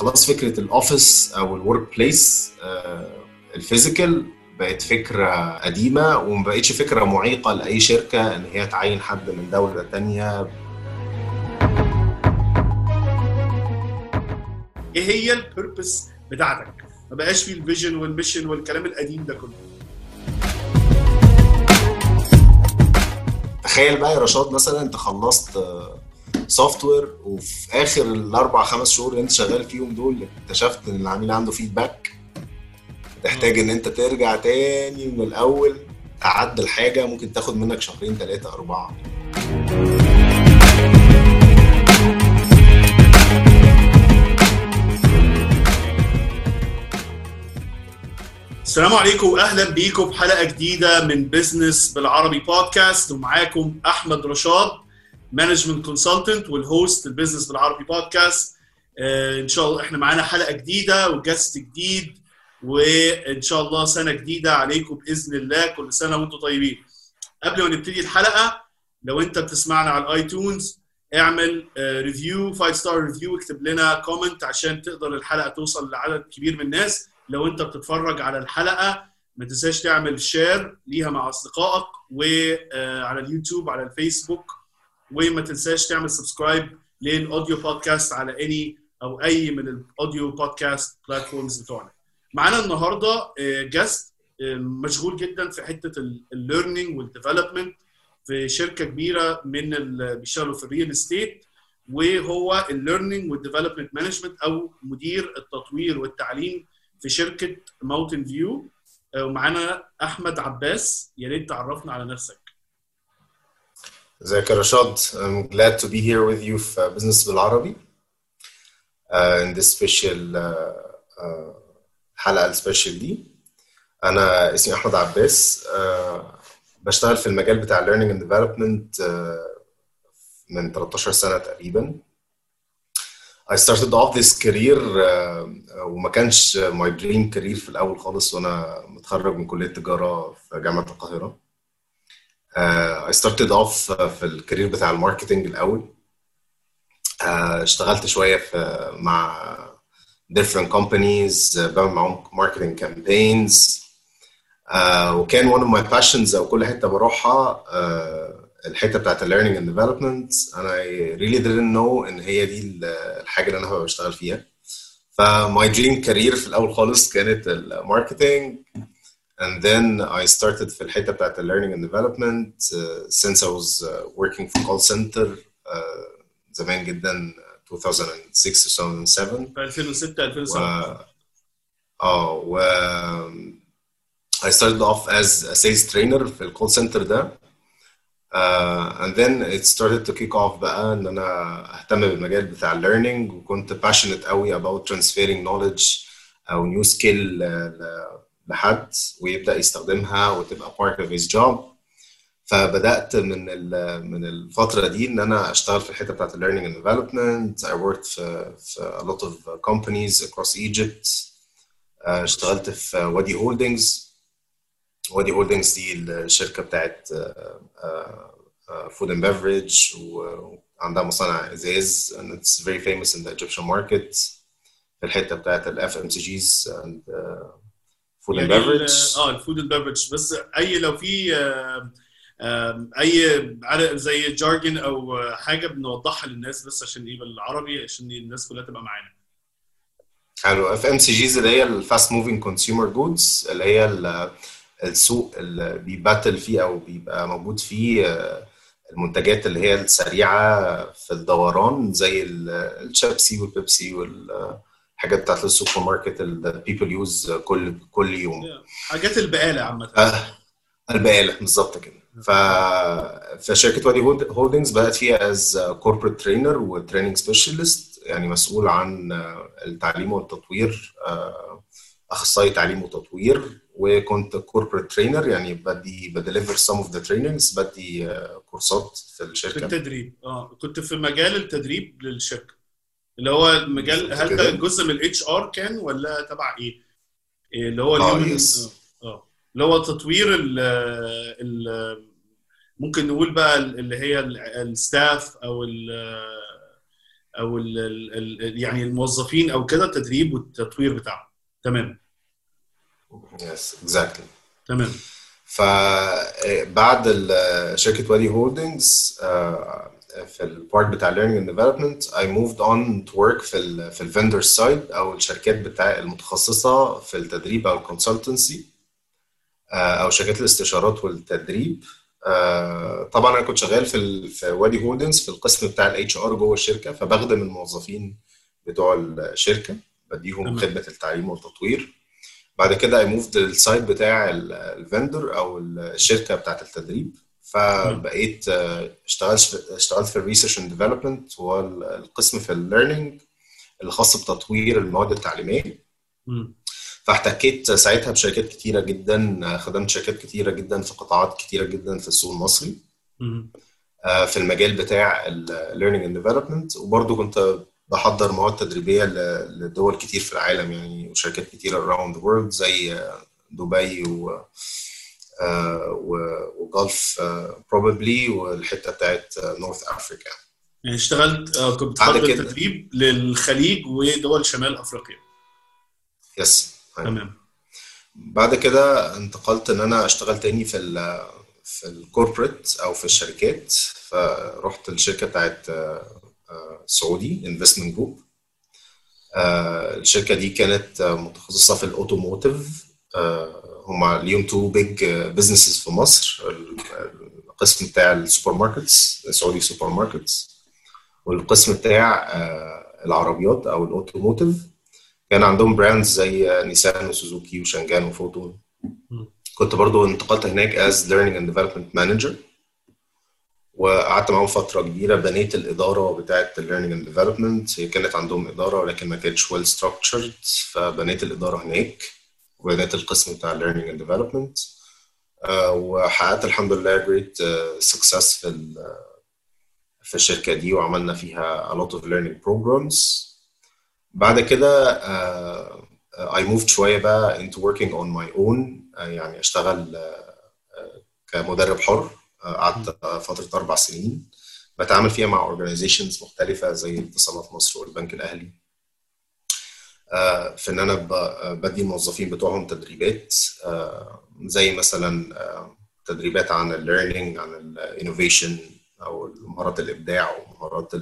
خلاص فكرة ال office أو ال workplace ال physical بقت فكرة قديمة وما بقتش فكرة معيقة لأي شركة إن هي تعين حد من دولة تانية. إيه هي ال purpose بتاعتك؟ ما بقاش في ال vision وال mission والكلام القديم ده كله. تخيل بقى يا رشاد مثلا أنت خلصت software وفي آخر الأربع خمس شهور اللي أنت شغال فيهم دول اكتشفت إن العميل عنده feedback تحتاج إن أنت ترجع تاني من الأول تعدل حاجة ممكن تاخد منك شهرين ثلاثة أربعة. السلام عليكم واهلا بيكم في حلقة جديدة من business بالعربي بودكاست ومعاكم أحمد رشاد. management consultant وال host ال business بالعربي بودكاست آه إن شاء الله إحنا معانا حلقة جديدة و guest جديد وإن شاء الله سنة جديدة عليكم بإذن الله كل سنة وأنتم طيبين. قبل ما نبتدي الحلقة لو أنت بتسمعنا على ال iTunes اعمل review 5 star review اكتب لنا comment عشان تقدر الحلقة توصل لعدد كبير من الناس. لو أنت بتتفرج على الحلقة ما تنساش تعمل share ليها مع أصدقائك وعلى اليوتيوب على الفيسبوك. وما تنساش تعمل subscribe لل audio podcast على any أو أي من ال audio podcast platforms بتوعنا. معانا النهارده guest مشغول جدا في حتة ال learning وال development في شركة كبيرة من اللي بيشتغلوا في ال real estate وهو ال learning وال development management أو مدير التطوير والتعليم في شركة ماونتن فيو ومعانا أحمد عباس يا ريت تعرفنا على نفسك. ازيك يا رشاد؟ I'm glad to be here with you في business بالعربي. Uh, in this special uh, uh, الحلقة ال special دي. أنا اسمي أحمد عباس. Uh, بشتغل في المجال بتاع learning and development uh, من 13 سنة تقريبا. I started off this career uh, وما كانش my dream career في الأول خالص وأنا متخرج من كلية تجارة في جامعة القاهرة. I started off في ال career بتاع ال marketing الأول. Uh, اشتغلت شوية في مع different companies uh, بعمل معاهم marketing campaigns. uh, وكان one of my passions أو كل حتة بروحها uh, الحتة بتاعت learning and development. أنا really didn't know إن هي دي الحاجة اللي أنا هبقى بشتغل فيها. ف my dream career في الأول خالص كانت ال marketing and then I started في الحته بتاعت learning and development uh, since I was uh, working for call center uh, زمان جدا 2006 2007 في 2006 2007 اه و I started off as a sales trainer في الكول سنتر ده Uh, and then it started to kick off بقى ان انا اهتم بالمجال بتاع learning وكنت passionate قوي about transferring knowledge او new skill لحد ويبدأ يستخدمها وتبقى part of his job. فبدأت من من الفترة دي إن أنا أشتغل في الحتة بتاعت learning and development. I worked في, في lot of companies across Egypt. uh, اشتغلت في وادي هولدنجز وادي هولدنجز دي الشركة بتاعت food and beverage وعندها مصانع إزاز. And it's very famous in the Egyptian market في الحتة بتاعت ال FMCGs and food and beverage آه ال food and beverage بس أي لو في أي زي jargon أو حاجة بنوضحها للناس بس عشان يبقى بالعربي عشان الناس كلها تبقى معانا. حلو. FMCGs اللي هي ال fast moving consumer goods اللي هي السوق اللي بي battle فيه أو بيبقى موجود فيه المنتجات اللي هي السريعة في الدوران زي الشيبسي والبيبسي والحاجات بتاعت السوبر ماركت اللي people use كل كل يوم. حاجات البقالة عامة. آه البقالة بالظبط كده. ف فشركة وادي هولدنجز بدات فيها as corporate trainer و training specialist يعني مسؤول عن التعليم والتطوير أخصائي تعليم وتطوير وكنت corporate trainer يعني بدي ب deliver some of the trainings بدي كورسات في الشركة. في التدريب. آه كنت في مجال التدريب للشركة. اللي هو المجال هل ده جزء من ال HR كان ولا تبع إيه؟ اللي هو آه yes آه. اللي هو تطوير ال ال ممكن نقول بقى اللي هي ال staff أو أو ال ال يعني الموظفين أو كده التدريب والتطوير بتاعهم. تمام. Yes exactly تمام. فبعد شركة وادي هولدنجز في ال part بتاع learning and development I moved on to work في ال في ال vendor side أو الشركات بتاع المتخصصة في التدريب أو ال consultancy أو شركات الاستشارات والتدريب. طبعا أنا كنت شغال في ال في وادي هولدنز في القسم بتاع ال HR جوه الشركة فبخدم الموظفين بتوع الشركة بديهم خدمة التعليم والتطوير. بعد كده I moved لل side بتاع ال vendor أو الشركة بتاعت التدريب. فبقيت اشتغلت اشتغلت في ال research and development هو القسم في ال learning الخاص بتطوير المواد التعليمية. فاحتكيت ساعتها بشركات كتيرة جدا خدمت شركات كتيرة جدا في قطاعات كتيرة جدا في السوق المصري. في المجال بتاع ال learning and development وبرضه كنت بحضر مواد تدريبية لدول كتير في العالم يعني وشركات كتيرة around the world زي دبي و و Gulf probably والحتة بتاعت North Africa يعني اشتغلت كنت بتحضر تدريب للخليج ودول شمال أفريقيا. Yes تمام. بعد كده انتقلت إن أنا أشتغل تاني في ال في ال corporate أو في الشركات. فرحت الشركة بتاعت سعودي Investment Group الشركة دي كانت متخصصة في ال automotive هم ليهم two big businesses في مصر. القسم بتاع ال supermarkets سعودي supermarkets والقسم بتاع العربيات أو ال automotive. كان عندهم brands زي نيسان وسوزوكي وشنجان وفوتون كنت برضو انتقلت هناك as learning and development manager. وقعدت معاهم فترة كبيرة بنيت الإدارة بتاعة learning and development. هي كانت عندهم إدارة ولكن ما كانتش well structured فبنيت الإدارة هناك. وبنيت القسم بتاع learning and development. وحققت الحمد لله great success في في الشركة دي وعملنا فيها a lot of learning programs. بعد كده I moved شوية بقى into working on my own يعني أشتغل uh, كمدرب حر قعدت فترة أربع سنين. بتعامل فيها مع organizations مختلفة زي اتصالات مصر والبنك الأهلي. في إن أنا بدي الموظفين بتوعهم تدريبات زي مثلا تدريبات عن ال learning عن ال innovation أو مهارات الإبداع ومهارات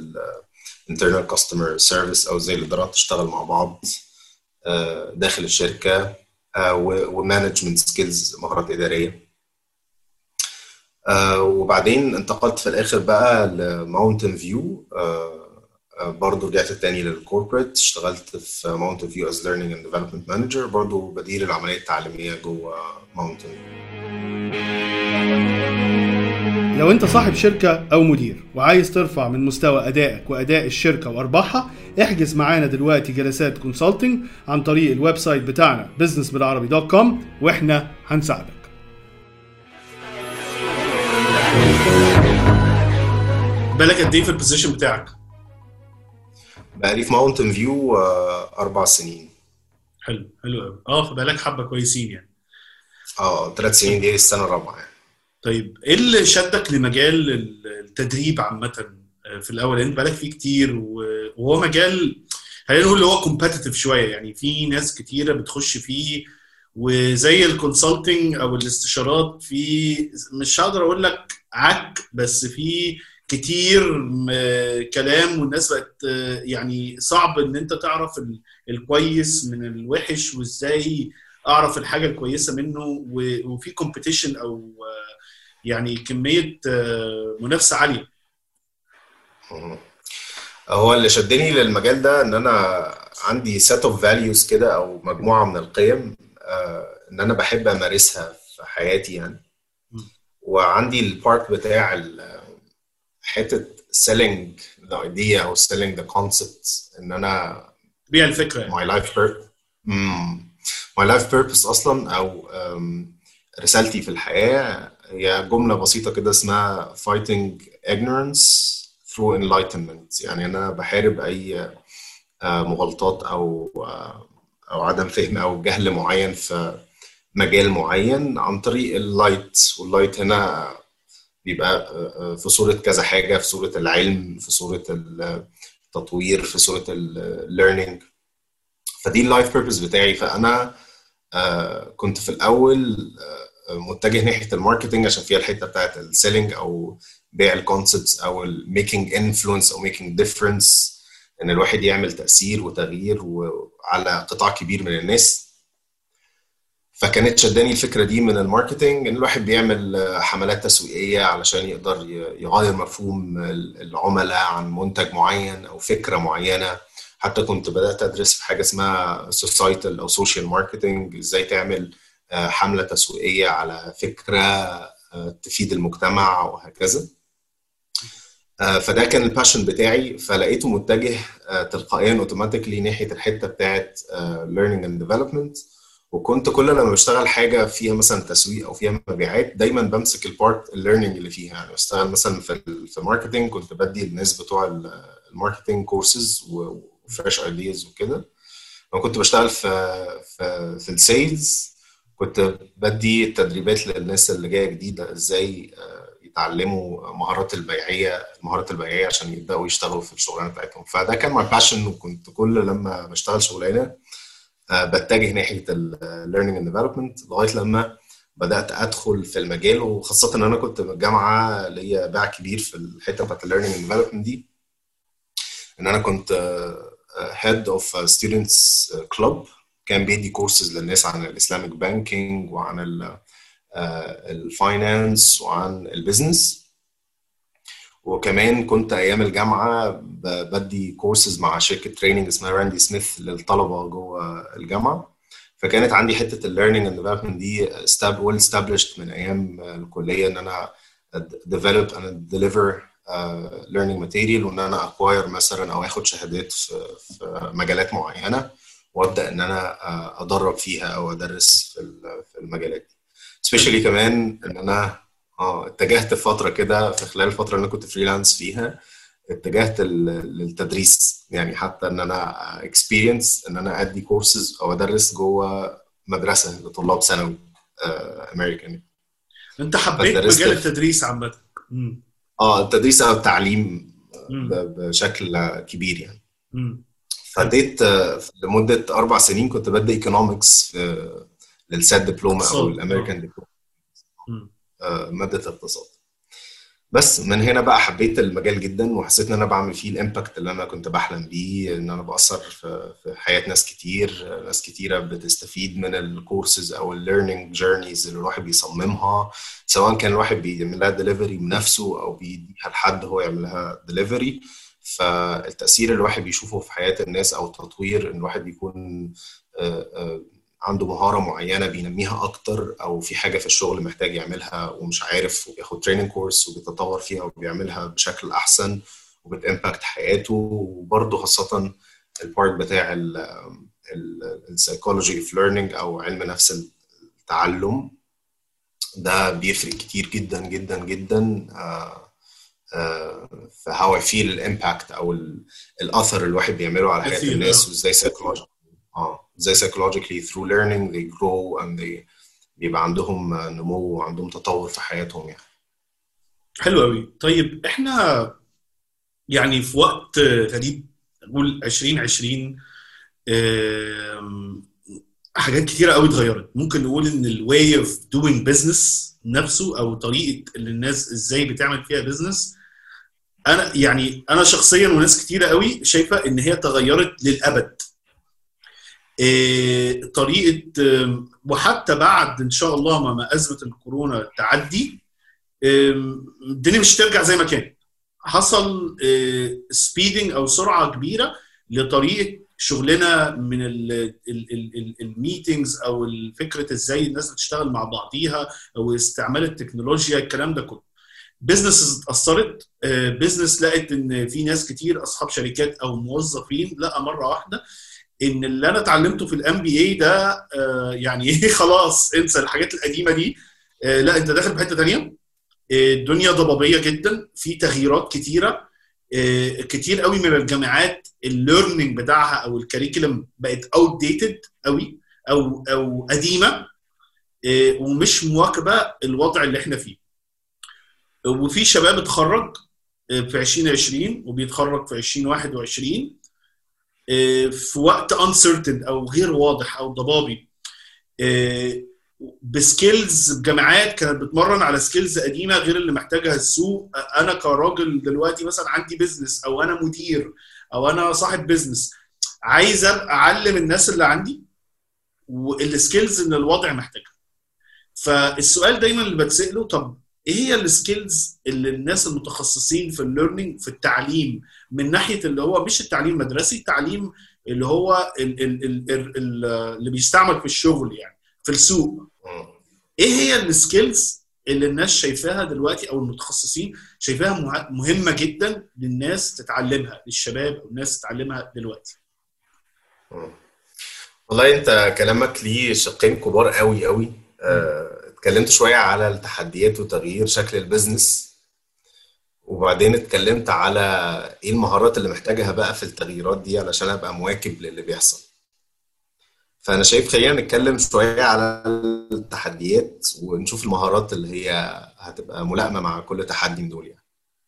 internal customer service أو زي الإدارات تشتغل مع بعض داخل الشركة و management skills مهارات إدارية. وبعدين انتقلت في الآخر بقى لماونتن فيو برضه رجعت تاني لل corporate اشتغلت في ماونتن فيو as learning and development manager برضه بدير العملية التعليمية جوه ماونتن لو انت صاحب شركة أو مدير وعايز ترفع من مستوى أدائك وأداء الشركة وأرباحها احجز معانا دلوقتي جلسات consulting عن طريق ال website بتاعنا business بالعربي dot com وإحنا هنساعدك بالك قد إيه في ال position بتاعك؟ بقالي في ماونتن فيو أربع سنين. حلو حلو قوي آه فبقالك حبة كويسين يعني. آه ثلاث سنين دي السنة الرابعة يعني. طيب إيه اللي شدك لمجال التدريب عامة في الأول؟ انت بقالك فيه كتير وهو مجال خلينا نقول اللي هو competitive شوية يعني. في ناس كتيرة بتخش فيه وزي ال consulting أو الاستشارات في مش هقدر أقول لك عك بس في كتير كلام والناس بقت يعني صعب إن أنت تعرف الكويس من الوحش وإزاي أعرف الحاجة الكويسة منه وفي كومبيتيشن أو يعني كمية منافسة عالية. هو اللي شدني للمجال ده إن أنا عندي set of values كده أو مجموعة من القيم إن أنا بحب أمارسها في حياتي يعني. وعندي البارت بتاع حتة selling the idea أو selling the concept إن أنا بيع الفكرة. يعني. my life purpose my life purpose أصلا أو رسالتي في الحياة هي جملة بسيطة كده اسمها fighting ignorance through enlightenment. يعني أنا بحارب أي مغالطات أو أو عدم فهم أو جهل معين في مجال معين عن طريق ال light وال light هنا بيبقى في صورة كذا حاجة في صورة العلم في صورة التطوير في صورة ال learning فدي ال life purpose بتاعي. فأنا آه، كنت في الأول آه، متجه ناحية ال marketing عشان فيها الحتة بتاعت ال selling أو بيع ال concepts أو ال making influence أو making difference إن الواحد يعمل تأثير وتغيير على قطاع كبير من الناس. فكانت شداني الفكرة دي من ال marketing إن الواحد بيعمل حملات تسويقية علشان يقدر يغير مفهوم العملاء عن منتج معين أو فكرة معينة. حتى كنت بدأت أدرس في حاجة اسمها societal أو social marketing إزاي تعمل حملة تسويقية على فكرة تفيد المجتمع وهكذا. فده كان ال passion بتاعي. فلقيته متجه تلقائيا automatically ناحية الحتة بتاعت learning and development. وكنت كل لما بشتغل حاجة فيها مثلا تسويق أو فيها مبيعات دايما بمسك ال part ال learning اللي فيها. يعني بشتغل مثلا في في marketing كنت بدي الناس بتوع ال marketing courses و fresh ideas وكده. وكنت بشتغل في في في ال sales كنت بدي تدريبات للناس اللي جاية جديدة إزاي يتعلموا مهارات البيعية المهارات البيعية عشان يبدأوا يشتغلوا في الشغلانة بتاعتهم. فده كان my passion وكنت كل لما بشتغل شغلانة بتجه ناحية ال learning and development لغاية لما بدأت أدخل في المجال وخاصة إن أنا كنت من الجامعة ليا باع كبير في الحتة بتاعت ال learning and development دي إن أنا كنت head of students club كان بيدي كورسز للناس عن ال Islamic banking وعن ال finance وعن ال business وكمان كنت أيام الجامعة بدي كورسز مع شركة training اسمها راندي سميث للطلبة جوه الجامعة. فكانت عندي حتة ال learning and development دي well established من أيام الكلية إن أنا develop and deliver learning material وإن أنا acquire مثلا أو آخد شهادات في, في مجالات معينة وأبدأ إن أنا أدرب فيها أو أدرس في المجالات دي. especially كمان إن أنا آه اتجهت فترة كده في خلال الفترة اللي أنا كنت freelance فيها اتجهت للتدريس. يعني حتى إن أنا experience إن أنا أدي كورسز أو أدرس جوه مدرسة لطلاب ثانوي امريكان أنت حبيت مجال التدريس عامة. آه التدريس أو التعليم بشكل كبير يعني. فديت لمدة أربع سنين كنت بدي economics لل SAT diploma أو ال American diploma مادة اقتصاد بس من هنا بقى حبيت المجال جدا وحسيت إن أنا بعمل فيه ال impact اللي أنا كنت بحلم بيه إن أنا بأثر في حياة ناس كتير ناس كتيرة بتستفيد من الكورسز أو ال learning journeys اللي الواحد بيصممها سواء كان الواحد بيعمل لها ديليفري بنفسه أو بيديها لحد هو يعمل لها ديليفري فالتأثير اللي الواحد بيشوفه في حياة الناس أو التطوير إن الواحد بيكون عنده مهارة معينة بينميها أكتر أو في حاجة في الشغل محتاج يعملها ومش عارف وبياخد training course وبيتطور فيها وبيعملها بشكل أحسن وبت impact حياته وبرضه خاصة ال part بتاع ال psychology of learning أو علم نفس التعلم. ده بيفرق كتير جدا جدا جدا في how I feel ال impact أو الأثر الواحد بيعمله على حياة الناس وإزاي سايكولوجي آه. زي psychologically through learning they grow and they بيبقى عندهم نمو وعندهم تطور في حياتهم يعني. حلو قوي. طيب إحنا يعني في وقت تقريبا نقول 2020 حاجات كتيرة قوي اتغيرت. ممكن نقول إن ال way of doing business نفسه أو طريقة اللي الناس إزاي بتعمل فيها business أنا يعني أنا شخصيا وناس كتيرة قوي شايفة إن هي تغيرت للأبد. طريقة وحتى بعد إن شاء الله ما أزمة الكورونا تعدي الدنيا مش هترجع زي ما كانت. حصل speeding أو سرعة كبيرة لطريقة شغلنا من ال meetings أو فكره إزاي الناس بتشتغل مع بعضيها أو استعمال التكنولوجيا الكلام ده كله. business اتأثرت business لقت إن في ناس كتير أصحاب شركات أو موظفين لقى مرة واحدة إن اللي أنا اتعلمته في ال MBA ده آه يعني إيه خلاص انسى الحاجات القديمة دي. آه لا أنت داخل في حتة ثانية آه الدنيا ضبابية جدا في تغييرات كتيرة. كتير قوي من الجامعات ال learning بتاعها أو ال curriculum بقت outdated قوي أو أو قديمة. ومش مواكبة الوضع اللي إحنا فيه. وفي شباب اتخرج في 2020 وبيتخرج في 2021 في وقت uncertain أو غير واضح أو ضبابي ب skills بجامعات كانت بتمرن على skills قديمة غير اللي محتاجها السوق. أنا كراجل دلوقتي مثلا عندي business أو أنا مدير أو أنا صاحب business عايز أبقى أعلم الناس اللي عندي وال skills اللي الوضع محتاجها. فالسؤال دايما اللي بتسأله طب إيه هي ال skills اللي الناس المتخصصين في ال learning في التعليم؟ من ناحية اللي هو مش التعليم المدرسي التعليم اللي هو ال ال ال ال اللي بيستعمل في الشغل يعني في السوق. إيه هي ال skills اللي الناس شايفاها دلوقتي أو المتخصصين شايفاها مهمة جدا للناس تتعلمها للشباب أو الناس تتعلمها دلوقتي؟ والله أنت كلامك ليه شقين كبار قوي قوي. اتكلمت شوية على التحديات وتغيير شكل البيزنس وبعدين اتكلمت على إيه المهارات اللي محتاجها بقى في التغييرات دي علشان ابقى مواكب للي بيحصل. فأنا شايف خلينا نتكلم شوية على التحديات ونشوف المهارات اللي هي هتبقى ملائمة مع كل تحدي من دول يعني.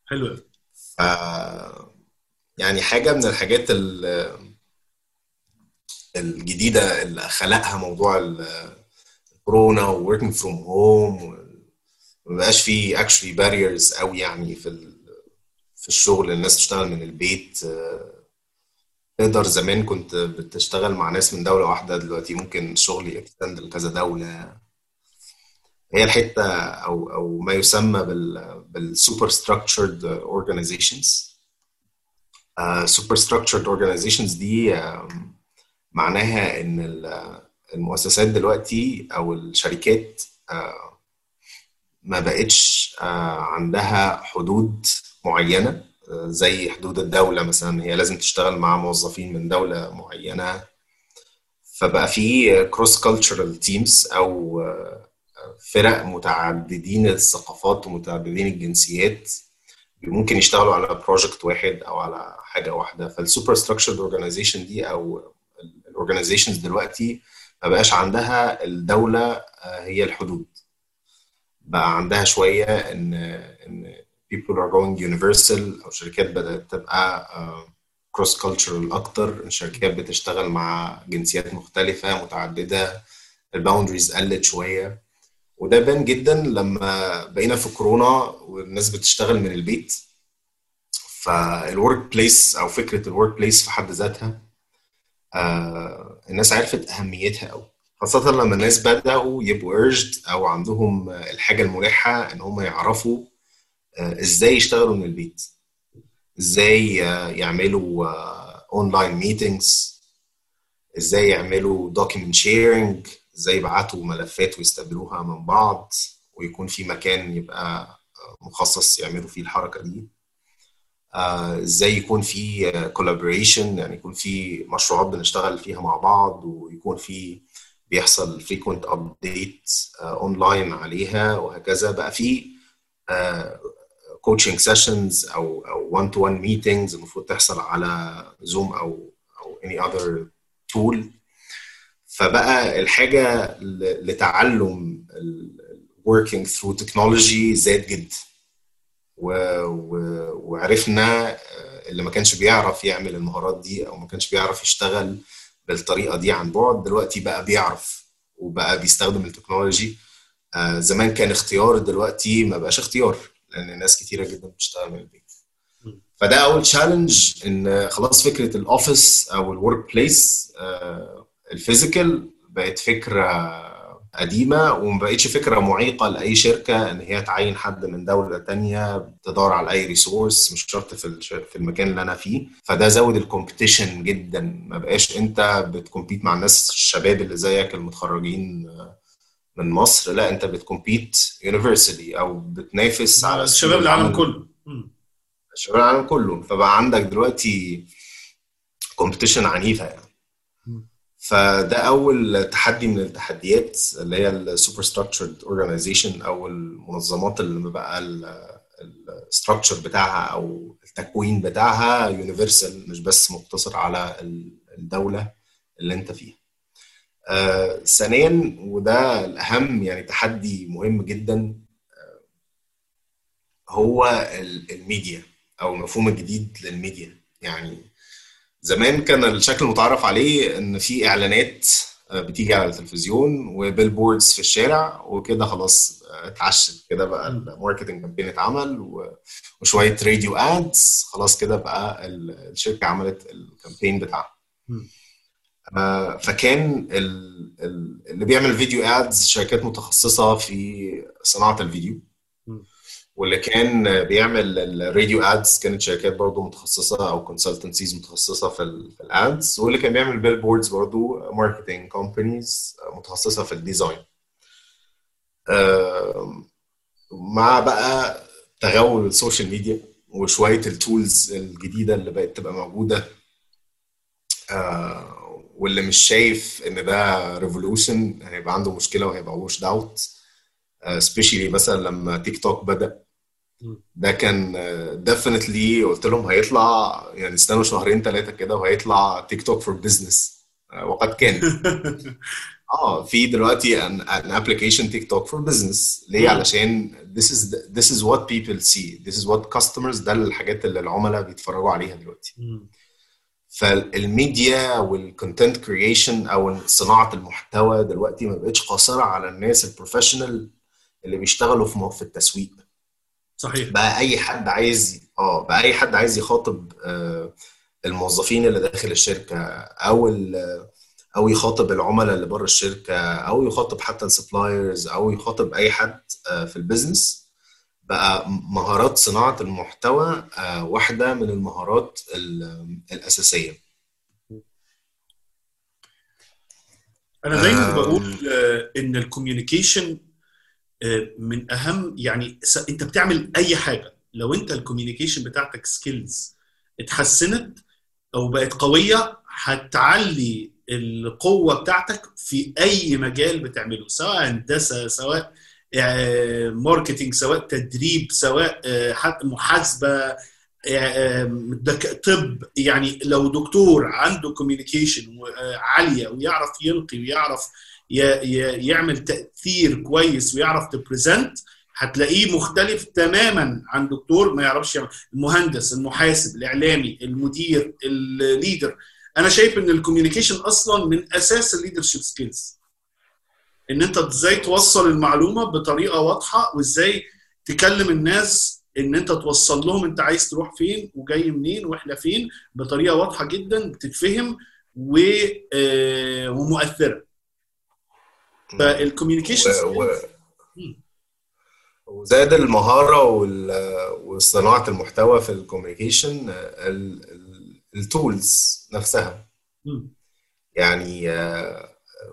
حلو ف يعني حاجة من الحاجات الجديدة اللي خلقها موضوع الكورونا working from home ما بقاش في actually barriers قوي يعني في في الشغل الناس تشتغل من البيت تقدر زمان كنت بتشتغل مع ناس من دولة واحدة دلوقتي ممكن الشغل ي extend لكذا دولة. هي الحتة أو أو ما يسمى بال بال super structured organizations super structured organizations دي معناها إن المؤسسات دلوقتي أو الشركات uh, ما بقتش uh, عندها حدود معينة زي حدود الدولة مثلا. هي لازم تشتغل مع موظفين من دولة معينة. فبقى في cross cultural teams أو فرق متعددين الثقافات ومتعددين الجنسيات ممكن يشتغلوا على project واحد أو على حاجة واحدة. فال super structured organization دي أو ال organizations دلوقتي ما بقاش عندها الدولة هي الحدود. بقى عندها شوية إن إن people are going universal أو شركات بدأت تبقى cross uh, cultural أكتر الشركات بتشتغل مع جنسيات مختلفة متعددة. ال boundaries قلت شوية. وده بان جدا لما بقينا في كورونا والناس بتشتغل من البيت. فال workplace أو فكرة ال workplace في حد ذاتها uh, الناس عرفت أهميتها قوي خاصة لما الناس بدأوا يبقوا urged أو عندهم الحاجة الملحة إن هم يعرفوا إزاي يشتغلوا من البيت. إزاي يعملوا online meetings إزاي يعملوا document sharing إزاي يبعتوا ملفات ويستقبلوها من بعض. ويكون في مكان يبقى مخصص يعملوا فيه الحركة دي. إزاي يكون في collaboration يعني يكون في مشروعات بنشتغل فيها مع بعض ويكون في بيحصل frequent update online عليها وهكذا. بقى في coaching sessions أو أو 1 to 1 meetings المفروض تحصل على زوم أو أو any other tool فبقى الحاجة لتعلم working through technology زاد جدا. و, و, وعرفنا اللي ما كانش بيعرف يعمل المهارات دي أو ما كانش بيعرف يشتغل بالطريقة دي عن بعد دلوقتي بقى بيعرف وبقى بيستخدم ال technology. زمان كان اختيار دلوقتي ما بقاش اختيار لأن ناس كتيرة جدا بتشتغل من البيت. فده أول challenge إن خلاص فكرة ال office أو ال workplace ال physical بقت فكرة قديمة وما بقتش فكرة معيقة لأي شركة إن هي تعين حد من دولة تانية تدور على أي resource مش شرط في في المكان اللي أنا فيه. فده زود ال competition جدا. ما بقاش أنت بت compete مع الناس الشباب اللي زيك المتخرجين من مصر. لا أنت بت compete universally أو بتنافس على شباب العالم كله. شباب العالم كله. فبقى عندك دلوقتي competition عنيفة يعني. فده أول تحدي من التحديات اللي هي ال super structured organization أو المنظمات اللي بقى ال structure بتاعها أو التكوين بتاعها universal مش بس مقتصر على الدولة اللي أنت فيها. آه ثانيا وده الأهم يعني تحدي مهم جدا آه هو الميديا أو المفهوم الجديد للميديا يعني زمان كان الشكل المتعارف عليه إن في إعلانات بتيجي على التلفزيون و billboards في الشارع وكده خلاص اتعشت. كده بقى ال marketing campaign اتعمل وشوية radio ads خلاص كده بقى الشركة عملت ال campaign بتاعها. فكان اللي بيعمل video ads شركات متخصصة في صناعة الفيديو. واللي كان بيعمل ال radio ads كانت شركات برضه متخصصة أو consultancies متخصصة في ال ads واللي كان بيعمل billboards برضه marketing companies متخصصة في ال design مع بقى تغول ال social media وشوية ال tools الجديدة اللي بقت تبقى موجودة. واللي مش شايف إن ده revolution هيبقى عنده مشكلة وهيبقى without especially مثلا لما تيك توك بدأ. ده كان definitely قلت لهم هيطلع يعني استنوا شهرين ثلاثة كده وهيطلع تيك توك for business وقد كان. آه في دلوقتي an application تيك توك for business ليه؟ علشان this is this is what people see. This is what customers ده الحاجات اللي العملاء بيتفرجوا عليها دلوقتي. فال media وال content creation أو صناعة المحتوى دلوقتي ما بقتش قاصرة على الناس ال professional اللي بيشتغلوا في في التسويق. صحيح. بقى أي حد عايز آه بقى أي حد عايز يخاطب آه الموظفين اللي داخل الشركة أو أو يخاطب العملاء اللي بره الشركة أو يخاطب حتى ال suppliers أو يخاطب أي حد آه في ال business بقى مهارات صناعة المحتوى آه واحدة من المهارات الأساسية. أنا دايما بقول إن ال communication من أهم يعني أنت بتعمل أي حاجة. لو أنت ال communication بتاعتك skills اتحسنت أو بقت قوية هتعلي القوة بتاعتك في أي مجال بتعمله سواء هندسة سواء marketing سواء تدريب سواء محاسبة طب. يعني لو دكتور عنده communication عالية ويعرف يلقي ويعرف يعمل تأثير كويس ويعرف ت present هتلاقيه مختلف تماما عن دكتور ما يعرفش يعمل. المهندس المحاسب الإعلامي المدير ال leader أنا شايف إن ال communication أصلا من أساس ال leadership skills إن أنت إزاي توصل المعلومة بطريقة واضحة وإزاي تكلم الناس إن أنت توصل لهم أنت عايز تروح فين وجاي منين وإحنا فين بطريقة واضحة جدا بتتفهم و... ومؤثرة. فال communication و... وزاد المهارة وصناعة المحتوى في ال communication ال tools نفسها. يعني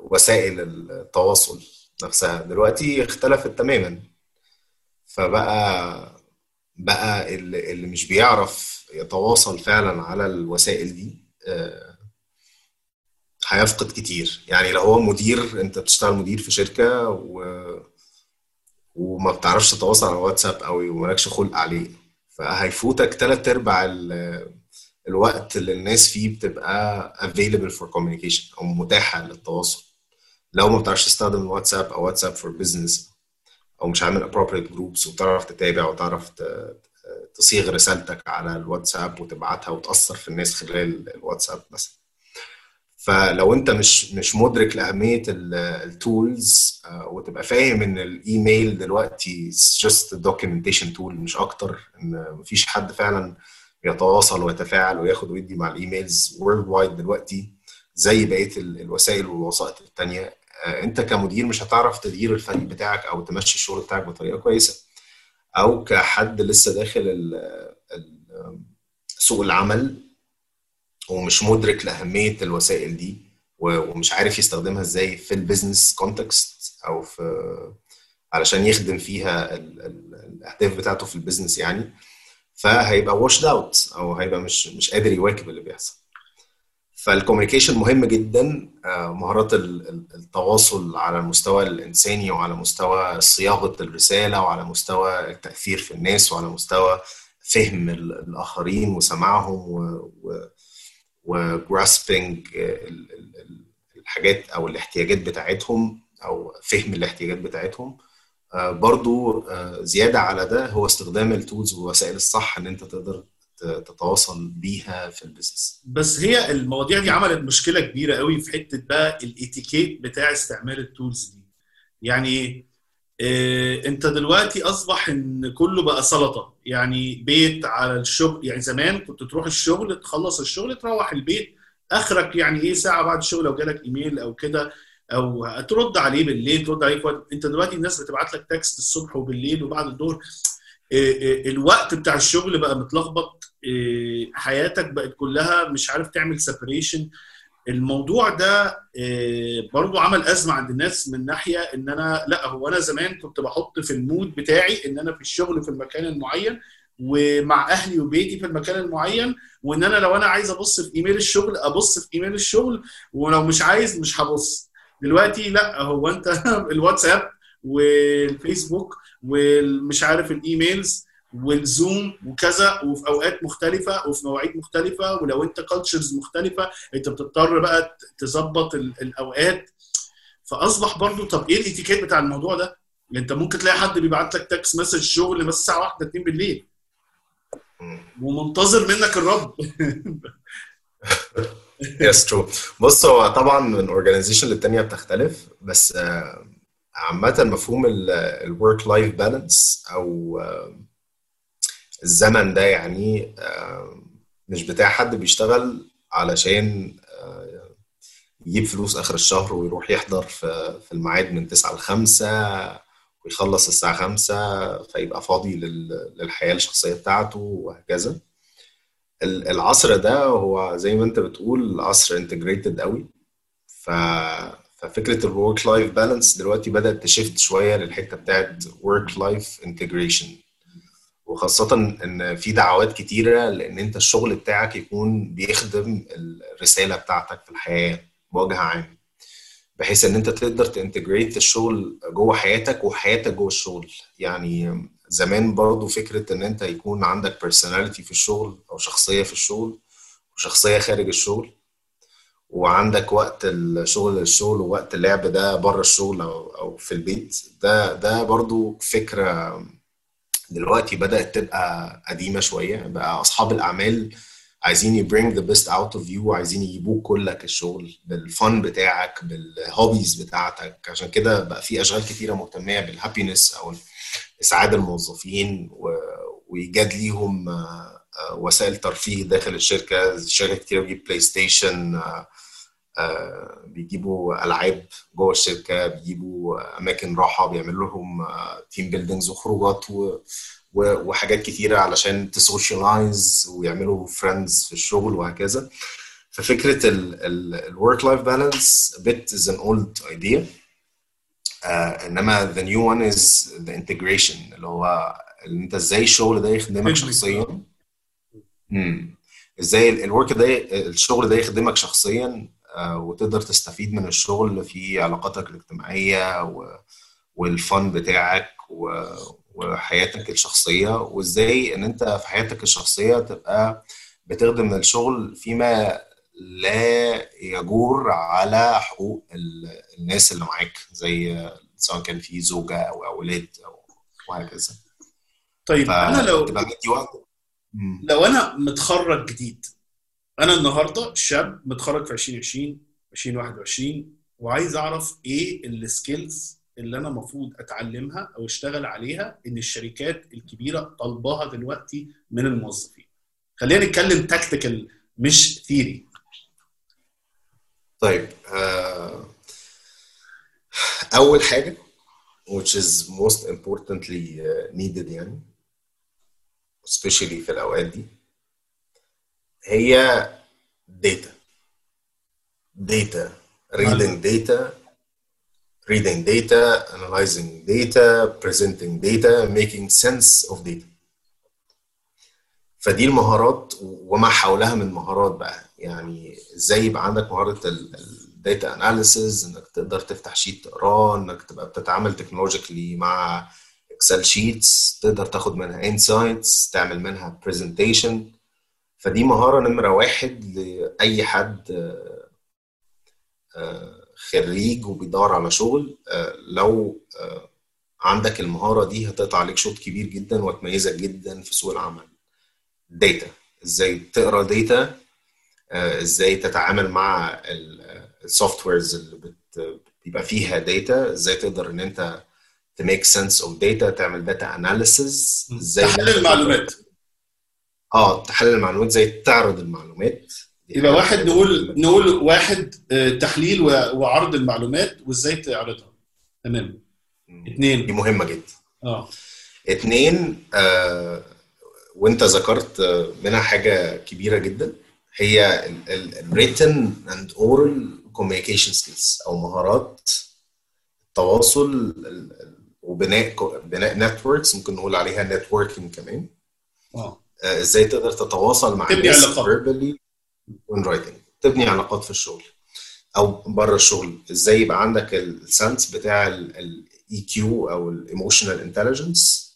وسائل التواصل نفسها. دلوقتي اختلفت تماما. فبقى بقى اللي, اللي مش بيعرف يتواصل فعلا على الوسائل دي هيفقد كتير. يعني لو هو مدير انت بتشتغل مدير في شركة و... وما بتعرفش تتواصل على واتساب قوي ومالكش خلق عليه فهيفوتك ثلاث أرباع الوقت اللي الناس فيه بتبقى available for communication أو متاحة للتواصل. لو ما بتعرفش تستخدم الواتساب أو WhatsApp for Business أو مش عامل appropriate groups وتعرف تتابع وتعرف تصيغ رسالتك على الواتساب وتبعتها وتأثر في الناس خلال الواتساب مثلا. فلو انت مش مش مدرك لأهمية ال tools وتبقى فاهم إن الايميل دلوقتي a documentation tool مش أكتر إن مفيش حد فعلا يتواصل ويتفاعل وياخد ويدي مع ال emails worldwide دلوقتي زي بقية الوسائل والوسائط الثانية انت كمدير مش هتعرف تدير الفريق بتاعك أو تمشي الشغل بتاعك بطريقة كويسة. أو كحد لسه داخل سوق العمل ومش مدرك لأهمية الوسائل دي ومش عارف يستخدمها إزاي في ال business context أو في علشان يخدم فيها الأهداف بتاعته في ال business يعني. فهيبقى washed out أو هيبقى مش مش قادر يواكب اللي بيحصل. فال communication مهم جدا مهارات التواصل على المستوى الإنساني وعلى مستوى صياغة الرسالة وعلى مستوى التأثير في الناس وعلى مستوى فهم الآخرين وسماعهم و و grasping الحاجات أو الاحتياجات بتاعتهم أو فهم الاحتياجات بتاعتهم. برضو زيادة على ده هو استخدام ال tools والوسائل الصح إن أنت تقدر تتواصل بيها في ال business بس هي المواضيع دي عملت مشكلة كبيرة قوي في حتة بقى الاتيكيت بتاع استعمال ال tools دي. يعني إيه انت دلوقتي اصبح ان كله بقى سلطة. يعني بيت على الشغل يعني زمان كنت تروح الشغل تخلص الشغل تروح البيت. اخرك يعني إيه ساعة بعد الشغل لو جالك ايميل أو كده أو ترد عليه بالليل ترد عليه وقت. انت دلوقتي الناس بتبعت لك text الصبح وبالليل وبعد الظهر. الوقت بتاع الشغل بقى متلخبط. حياتك بقت كلها مش عارف تعمل separation الموضوع ده برضو عمل أزمة عند الناس من ناحية إن أنا لأ هو أنا زمان كنت بحط في ال mode بتاعي إن أنا في الشغل في المكان المعين ومع أهلي وبيتي في المكان المعين وإن أنا لو أنا عايز أبص في إيميل الشغل أبص في إيميل الشغل ولو مش عايز مش هبص. دلوقتي لأ هو أنت الواتساب والفيسبوك ومش عارف ال emails والزوم وكذا وفي أوقات مختلفة وفي مواعيد مختلفة ولو أنت cultures مختلفة أنت بتضطر بقى تظبط الأوقات. فأصبح برضو طب إيه الاتيكيت بتاع الموضوع ده؟ أنت ممكن تلاقي حد بيبعت لك text message شغل بس الساعة 1 2 بالليل. ومنتظر منك الرد yes true بص هو طبعا من organization للتانية بتختلف بس عامة مفهوم ال work life balance أو الزمن ده يعني مش بتاع حد بيشتغل علشان يجيب فلوس آخر الشهر ويروح يحضر في الميعاد من 9 ل 5 ويخلص الساعة 5 فيبقى فاضي للحياة الشخصية بتاعته وهكذا. العصر ده هو زي ما انت بتقول عصر integrated قوي. ف ففكرة ال work life balance دلوقتي بدأت ت shift شوية للحتة بتاعت work life integration وخاصة إن في دعوات كتيرة لإن أنت الشغل بتاعك يكون بيخدم الرسالة بتاعتك في الحياة بوجه عام. بحيث إن أنت تقدر تنتجريت الشغل جوه حياتك وحياتك جوه الشغل. يعني زمان برضو فكرة إن أنت يكون عندك بيرسوناليتي في الشغل أو شخصية في الشغل وشخصيه خارج الشغل وعندك وقت الشغل للشغل ووقت اللعب ده بره الشغل أو أو في البيت ده ده برضو فكرة دلوقتي بدأت تبقى قديمة شوية بقى أصحاب الأعمال عايزين ي bring the best out of you وعايزين يجيبوك كلك الشغل بالفن بتاعك بال hobbies بتاعتك. عشان كده بقى في أشغال كتيرة مهتميه بال happiness أو اسعاد الموظفين وإيجاد ليهم وسائل ترفيه داخل الشركة. الشركة كتير بتجيب بلاي ستيشن بيجيبوا ألعاب جوه الشركة بيجيبوا أماكن راحة بيعملوا لهم team buildings وخروجات وحاجات كتيرة علشان ت socialize ويعملوا friends في الشغل وهكذا. ففكرة ال work life balance بيت is an old idea إنما the new one is the integration اللي هو أنت إزاي الشغل ده يخدمك شخصيا. إزاي ال work ده الشغل ده يخدمك شخصيا وتقدر تستفيد من الشغل في علاقاتك الاجتماعية والفن بتاعك وحياتك الشخصية وازاي ان انت في حياتك الشخصية تبقى بتخدم الشغل فيما لا يجور على حقوق الناس اللي معاك زي سواء كان في زوجة أو أولاد أو وهكذا. طيب أنا لو لو أنا متخرج جديد أنا النهارده شاب متخرج في 2020 2021 وعايز أعرف إيه ال skills اللي أنا المفروض أتعلمها أو أشتغل عليها إن الشركات الكبيرة طالباها دلوقتي من الموظفين. خلينا نتكلم tactical مش theory طيب آه، أول حاجة which is most importantly needed يعني especially في الأوقات دي هي data. Data. Reading data. Reading data. Analyzing data. Presenting data. Making sense of data. فدي المهارات وما حولها من مهارات بقى. يعني إزاي يبقى عندك مهارة ال data analysis إنك تقدر تفتح sheet تقراه إنك تبقى بتتعامل technologically مع Excel sheets تقدر تاخد منها insights تعمل منها presentation فدي مهارة نمرة واحد لأي حد خريج وبيدور على شغل. لو عندك المهارة دي هتقطع عليك شوط كبير جدا وتميزك جدا في سوق العمل. data إزاي تقرأ data إزاي تتعامل مع ال softwares اللي بيبقى فيها data إزاي تقدر إن أنت ت make sense of data تعمل data analysis إزاي تحلل المعلومات. آه تحلل المعلومات إزاي تعرض المعلومات. دي يبقى واحد نقول. نقول واحد آه، تحليل وعرض المعلومات وازاي تعرضها. تمام. دي اثنين مهمة جدا. آه. اتنين آه وانت ذكرت آه، منها حاجة كبيرة جدا هي ال written and oral communication skills أو مهارات التواصل ال- ال- وبناء بناء networks ممكن نقول عليها networking كمان. آه. إزاي تقدر تتواصل مع تبني الناس و in writing تبني علاقات في الشغل أو بره الشغل. إزاي يبقى عندك ال sense بتاع ال EQ أو ال emotional intelligence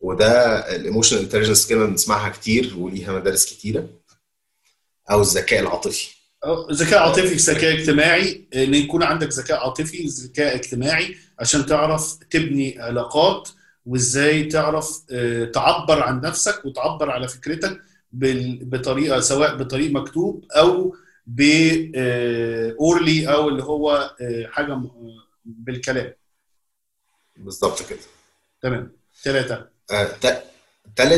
وده ال emotional intelligence كلمه بنسمعها كتير وليها مدارس كتيرة. أو الذكاء العاطفي. ذكاء عاطفي ذكاء اجتماعي إن يكون عندك ذكاء عاطفي ذكاء اجتماعي عشان تعرف تبني علاقات. وإزاي تعرف آه، تعبر عن نفسك وتعبر على فكرتك بطريقة سواء بطريق مكتوب أو ب orally أو اللي هو آه، حاجة آه، بالكلام. بالظبط كده. تمام. ثلاثة آه،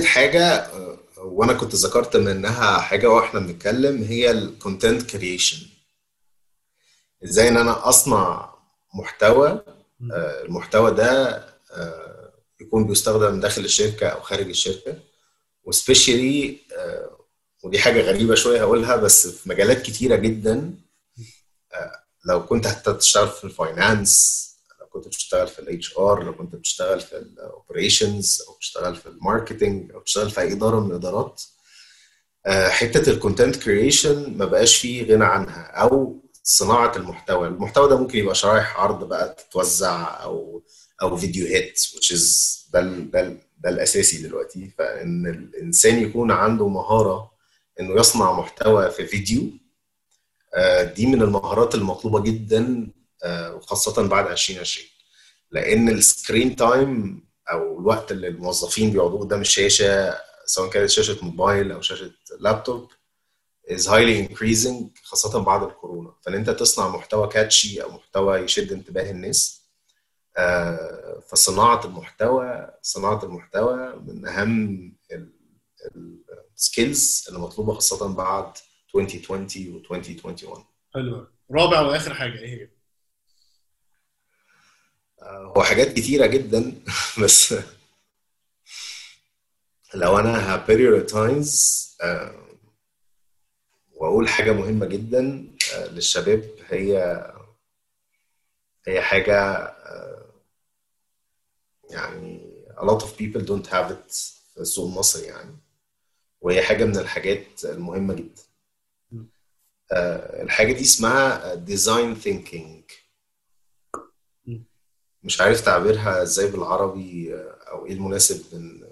حاجة آه، وأنا كنت ذكرت منها حاجة وإحنا بنتكلم هي ال content creation إزاي إن أنا أصنع محتوى آه، المحتوى ده آه، يكون بيستخدم داخل الشركة أو خارج الشركة. و specially ودي حاجة غريبة شوية هقولها بس في مجالات كتيرة جدا آه، لو كنت حتى تشتغل في ال finance لو كنت بتشتغل في ال HR لو كنت بتشتغل في ال operations أو بتشتغل في ال marketing أو بتشتغل في أي إدارة من الإدارات آه، حتة ال content creation ما بقاش فيه غنى عنها أو صناعة المحتوى. المحتوى ده ممكن يبقى شرايح عرض بقى تتوزع أو أو فيديوهات which is ده ده ده الاساسي دلوقتي. فإن الإنسان يكون عنده مهارة إنه يصنع محتوى في فيديو آه، دي من المهارات المطلوبة جدا آه، وخاصة بعد 2020 لأن ال screen time أو الوقت اللي الموظفين بيقعدوه قدام الشاشة سواء كانت شاشة موبايل أو شاشة laptop is highly increasing خاصة بعد الكورونا. فإن أنت تصنع محتوى catchy أو محتوى يشد انتباه الناس آه، فصناعة المحتوى صناعة المحتوى من أهم ال skills اللي مطلوبة خاصة بعد 2020 و 2021 حلو رابع وآخر حاجة إيه هي؟ آه، هو حاجات كتيرة جدا بس لو أنا ه prioritize وأقول حاجة مهمة جدا آه، للشباب هي هي حاجة آه، يعني a lot of people don't have it في السوق المصري يعني. وهي حاجة من الحاجات المهمة جدا. آه، الحاجة دي اسمها design thinking. مش عارف تعبيرها إزاي بالعربي آه، أو إيه المناسب من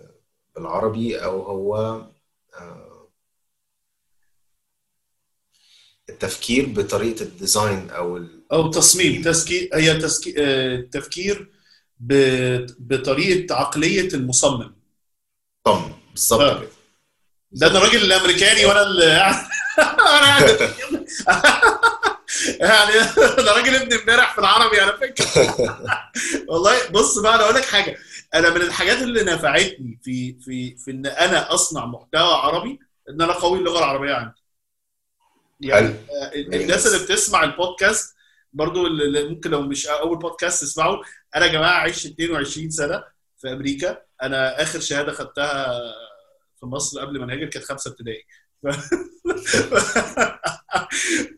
بالعربي أو هو آه، التفكير بطريقة الديزاين أو أو تصميم تسكي هي تسكي... تفكير. بطريقة عقلية المصمم. الطم بالظبط ده أنا راجل الأمريكاني وأنا اللي أنا يعني أنا راجل ابن امبارح في العربي على فكرة. والله بص بقى أنا أقول لك حاجة. أنا من الحاجات اللي نفعتني في في في إن أنا أصنع محتوى عربي إن أنا قوي اللغة العربية عندي. يعني. آه، الناس اللي بتسمع البودكاست برضو اللي ممكن لو مش أول بودكاست تسمعه أنا يا جماعة عشت 22 سنة في أمريكا. أنا آخر شهادة خدتها في مصر قبل ما نهاجر كانت خمسة ابتدائي.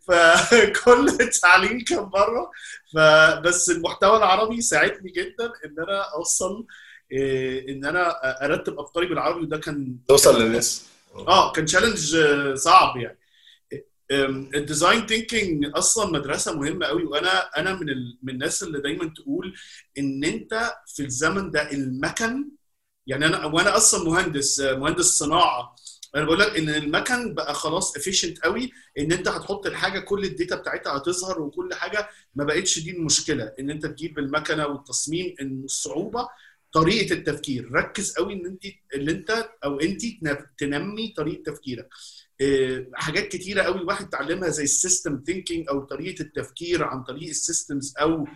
فكل التعليم كان بره. فبس المحتوى العربي ساعدني جدا إن أنا أوصل إيه، إن أنا أرتب أفكاري بالعربي وده كان توصل للناس. آه كان challenge صعب يعني. ال design thinking أصلا مدرسة مهمة قوي وأنا أنا من ال... من الناس اللي دايما تقول إن أنت في الزمن ده المكن يعني أنا وأنا أصلا مهندس مهندس صناعة أنا بقول لك إن المكن بقى خلاص efficient قوي إن أنت هتحط الحاجة كل ال data بتاعتها هتظهر وكل حاجة ما بقتش دي المشكلة إن أنت تجيب المكنة والتصميم إن الصعوبة طريقة التفكير ركز قوي إن أنت اللي أنت أو أنت تنمي طريقة تفكيرك. حاجات كتيرة قوي الواحد اتعلمها زي ال system thinking أو طريقة التفكير عن طريق ال systems أو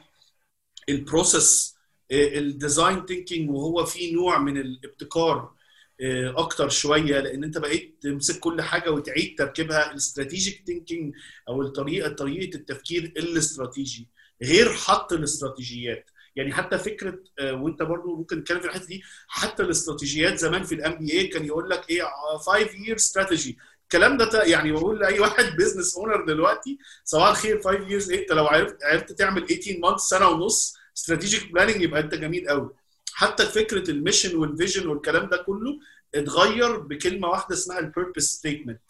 ال process ال design thinking وهو في نوع من الابتكار آه، أكتر شوية لأن أنت بقيت تمسك كل حاجة وتعيد تركيبها ال strategic thinking أو الطريقة طريقة التفكير الاستراتيجي غير حط الاستراتيجيات. يعني حتى فكرة آه، وأنت برضو ممكن نتكلم في الحتة دي حتى الاستراتيجيات زمان في ال MBA كان يقول لك إيه 5 year strategy الكلام ده يعني بقول لأي واحد business owner دلوقتي صباح الخير 5 years أنت لو عرفت عرفت تعمل 18 month سنة ونص strategic planning يبقى أنت جميل قوي حتى فكرة ال mission وال vision والكلام ده كله اتغير بكلمة واحدة اسمها ال purpose statement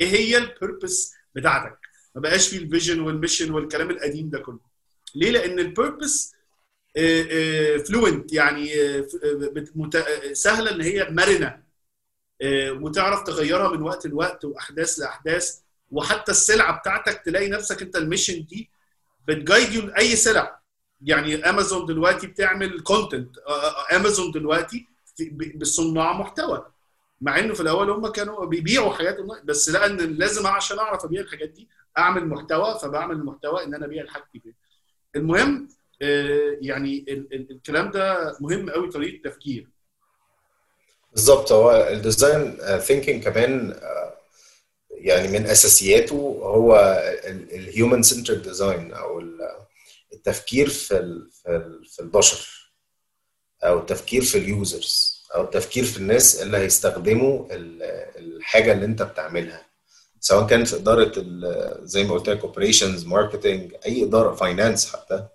إيه هي ال purpose بتاعتك؟ ما بقاش في ال vision وال mission والكلام القديم ده كله. ليه؟ لأن ال purpose fluent يعني آه، آه، مت- سهلة إن هي مرنة. آه، وتعرف تغيرها من وقت لوقت وأحداث لأحداث وحتى السلعة بتاعتك تلاقي نفسك أنت ال mission دي بت guide you لأي سلعه يعني امازون دلوقتي بتعمل content امازون دلوقتي في- ب- بصناع محتوى. مع إنه في الأول هم كانوا بيبيعوا حاجات بس لقى ان لازم عشان أعرف أبيع الحاجات دي أعمل محتوى فبعمل المحتوى إن أنا أبيع حاجتي فيه. المهم آه، يعني ال- ال- الكلام ده مهم قوي طريقة التفكير بالظبط. هو ال design thinking كمان آه، يعني من أساسياته هو ال human centered design أو ال- التفكير في في ال- في البشر أو التفكير في ال users أو التفكير في الناس اللي هيستخدموا ال- الحاجة اللي أنت بتعملها. سواء كان في إدارة زي ما قلت لك operations marketing أي إدارة finance حتى.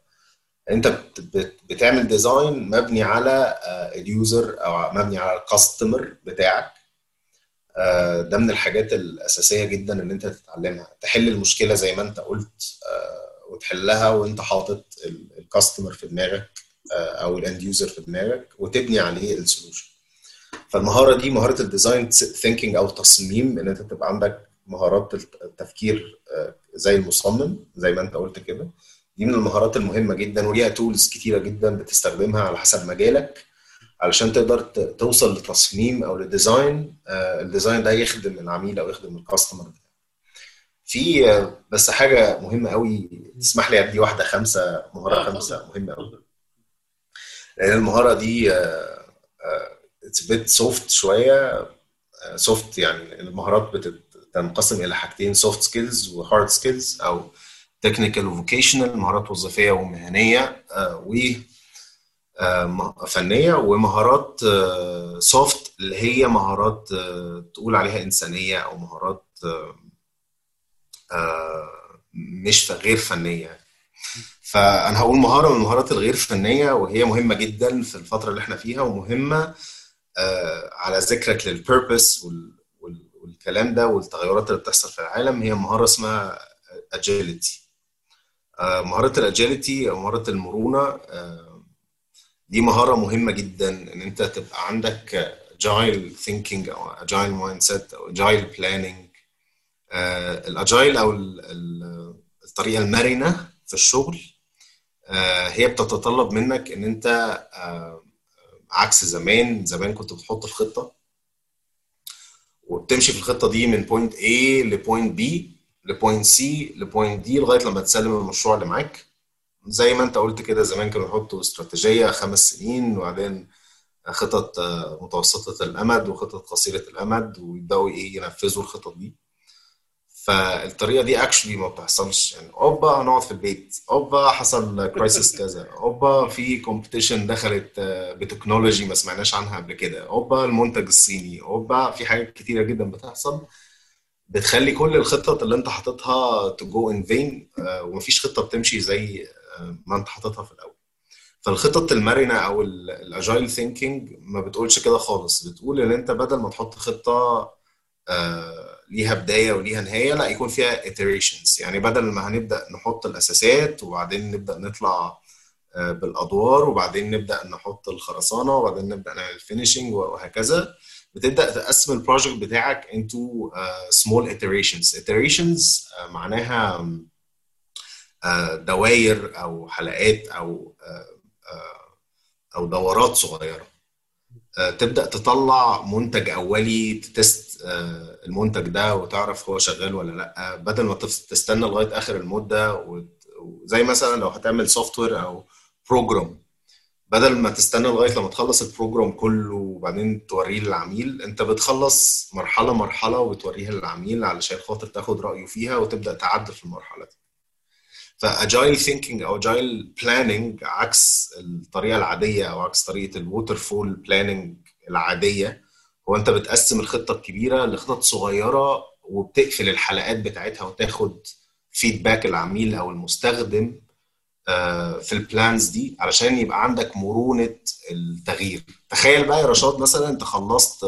انت بت- بت- بتعمل design مبني على ال user أو مبني على ال customer بتاعك. آه، ده من الحاجات الأساسية جدا ان انت تتعلمها. تحل المشكلة زي ما انت قلت آه، وتحلها وانت حاطط ال customer في دماغك آه، أو ال end user في دماغك وتبني عليه ال solution فالمهارة دي مهارة ال design thinking أو التصميم إن انت تبقى عندك مهارات التفكير آه، زي المصمم زي ما انت قلت كده. دي من المهارات المهمة جدا وليها tools كتيرة جدا بتستخدمها على حسب مجالك علشان تقدر توصل لتصميم أو ل design آه، ال design ده يخدم العميل أو يخدم ال customer بتاعك. في آه، بس حاجة مهمة قوي تسمح لي أدي واحدة خمسة مهارة آه، خمسة. مهمة قوي. لأن المهارة دي it's a bit soft شوية soft يعني المهارات بتنقسم إلى حاجتين soft skills و hard skills أو technical و vocational مهارات وظيفية ومهنية آه، و آه، فنية ومهارات سوفت اللي هي مهارات آه، تقول عليها إنسانية أو مهارات آه، آه، مش غير فنية. فأنا هقول مهارة من المهارات الغير فنية وهي مهمة جدا في الفترة اللي إحنا فيها ومهمة آه، على ذكرك للبيربس والكلام ده والتغيرات اللي بتحصل في العالم. هي مهارة اسمها اجيلتي مهاره ال agility أو مهارة المرونة آه، دي مهارة مهمة جدا إن أنت تبقى عندك agile thinking أو agile mindset أو agile planning ال agile أو ال- ال- الطريقة المرنة في الشغل آه، هي بتتطلب منك إن أنت آه، عكس زمان زمان كنت بتحط الخطة وبتمشي في الخطة دي من point A ل point B. ل point C ل point D لغاية لما تسلم المشروع اللي معاك. زي ما انت قلت كده زمان كانوا يحطوا استراتيجية خمس سنين وبعدين خطط آه، متوسطة الأمد وخطط قصيرة الأمد ويبدأوا إيه ينفذوا الخطط دي. فالطريقة دي actually ما بتحصلش. يعني أوبا هنقعد في البيت. أوبا حصل crisis كذا. أوبا في competition دخلت آه، ب technology ما سمعناش عنها قبل كده. أوبا المنتج الصيني. أوبا في حاجات كتيرة جدا بتحصل. بتخلي كل الخطط اللي انت حاططها to go in vain ومفيش خطة بتمشي زي آه، ما انت حاططها في الأول. فالخطط المرنة أو ال agile thinking ما بتقولش كده خالص. بتقول إن أنت بدل ما تحط خطة آه، ليها بداية وليها نهاية لا يكون فيها iterations. يعني بدل ما هنبدأ نحط الأساسات وبعدين نبدأ نطلع آه، بالأدوار وبعدين نبدأ نحط الخرسانة وبعدين نبدأ نعمل ال finishing وهكذا بتبدأ تقسم ال project بتاعك into uh, small iterations. Iterations uh, معناها uh, دواير أو حلقات أو أو دورات صغيرة. آه، تبدأ تطلع منتج أولي test آه، المنتج ده وتعرف هو شغال ولا لأ. بدل ما تستنى لغاية آخر المدة وزي مثلا لو هتعمل software أو program بدل ما تستنى لغاية لما تخلص ال program كله وبعدين توريه للعميل أنت بتخلص مرحلة مرحلة وبتوريها للعميل علشان خاطر تاخد رأيه فيها وتبدأ تعدل في المرحلة دي. ف agile thinking أو agile planning عكس الطريقة العادية أو عكس طريقة ال waterfall planning العادية هو أنت بتقسم الخطة الكبيرة لخطط صغيرة وبتقفل الحلقات بتاعتها وتاخد feedback العميل أو المستخدم في ال plans دي علشان يبقى عندك مرونة التغيير. تخيل بقى يا رشاد مثلا أنت خلصت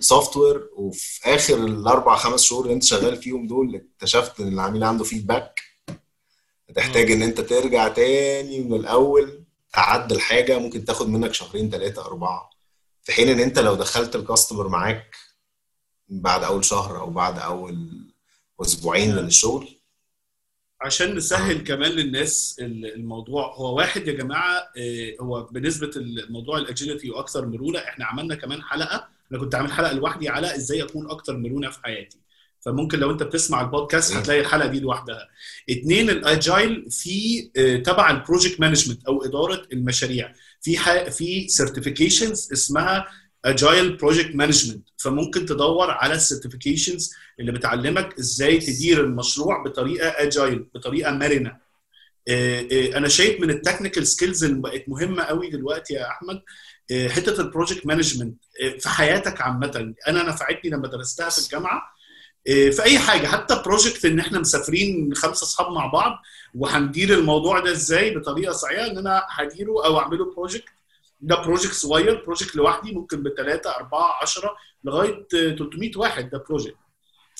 software وفي آخر الأربع خمس شهور اللي أنت شغال فيهم دول اكتشفت إن العميل عنده feedback هتحتاج إن أنت ترجع تاني من الأول تعدل حاجة ممكن تاخد منك شهرين ثلاثة أربعة. في حين إن أنت لو دخلت ال customer معاك بعد أول شهر أو بعد أول أسبوعين من الشغل عشان نسهل كمان للناس ال- الموضوع. هو واحد يا جماعة آه، هو بنسبة الموضوع ال agility وأكثر مرونة. إحنا عملنا كمان حلقة. أنا كنت عامل حلقة لوحدي على إزاي أكون أكثر مرونة في حياتي. فممكن لو أنت بتسمع البودكاست. هتلاقي الحلقة دي لوحدها. اتنين ال agile في آه، تبع ال project management أو إدارة المشاريع. في في certifications اسمها agile project management فممكن تدور على ال certifications اللي بتعلمك إزاي تدير المشروع بطريقة agile بطريقة مرنة. آه، آه، أنا شايف من ال technical skills اللي بقت مهمة قوي دلوقتي يا أحمد آه، حتة ال project management في حياتك عامة. أنا نفعتني لما درستها في الجامعة. في أي حاجة حتى project إن إحنا مسافرين خمسة أصحاب مع بعض وهندير الموضوع ده إزاي بطريقة صحيحة إن أنا هديره أو أعمله project ده project صغير project لوحدي ممكن بثلاثه أربعة 10 لغاية آه، 300 واحد ده project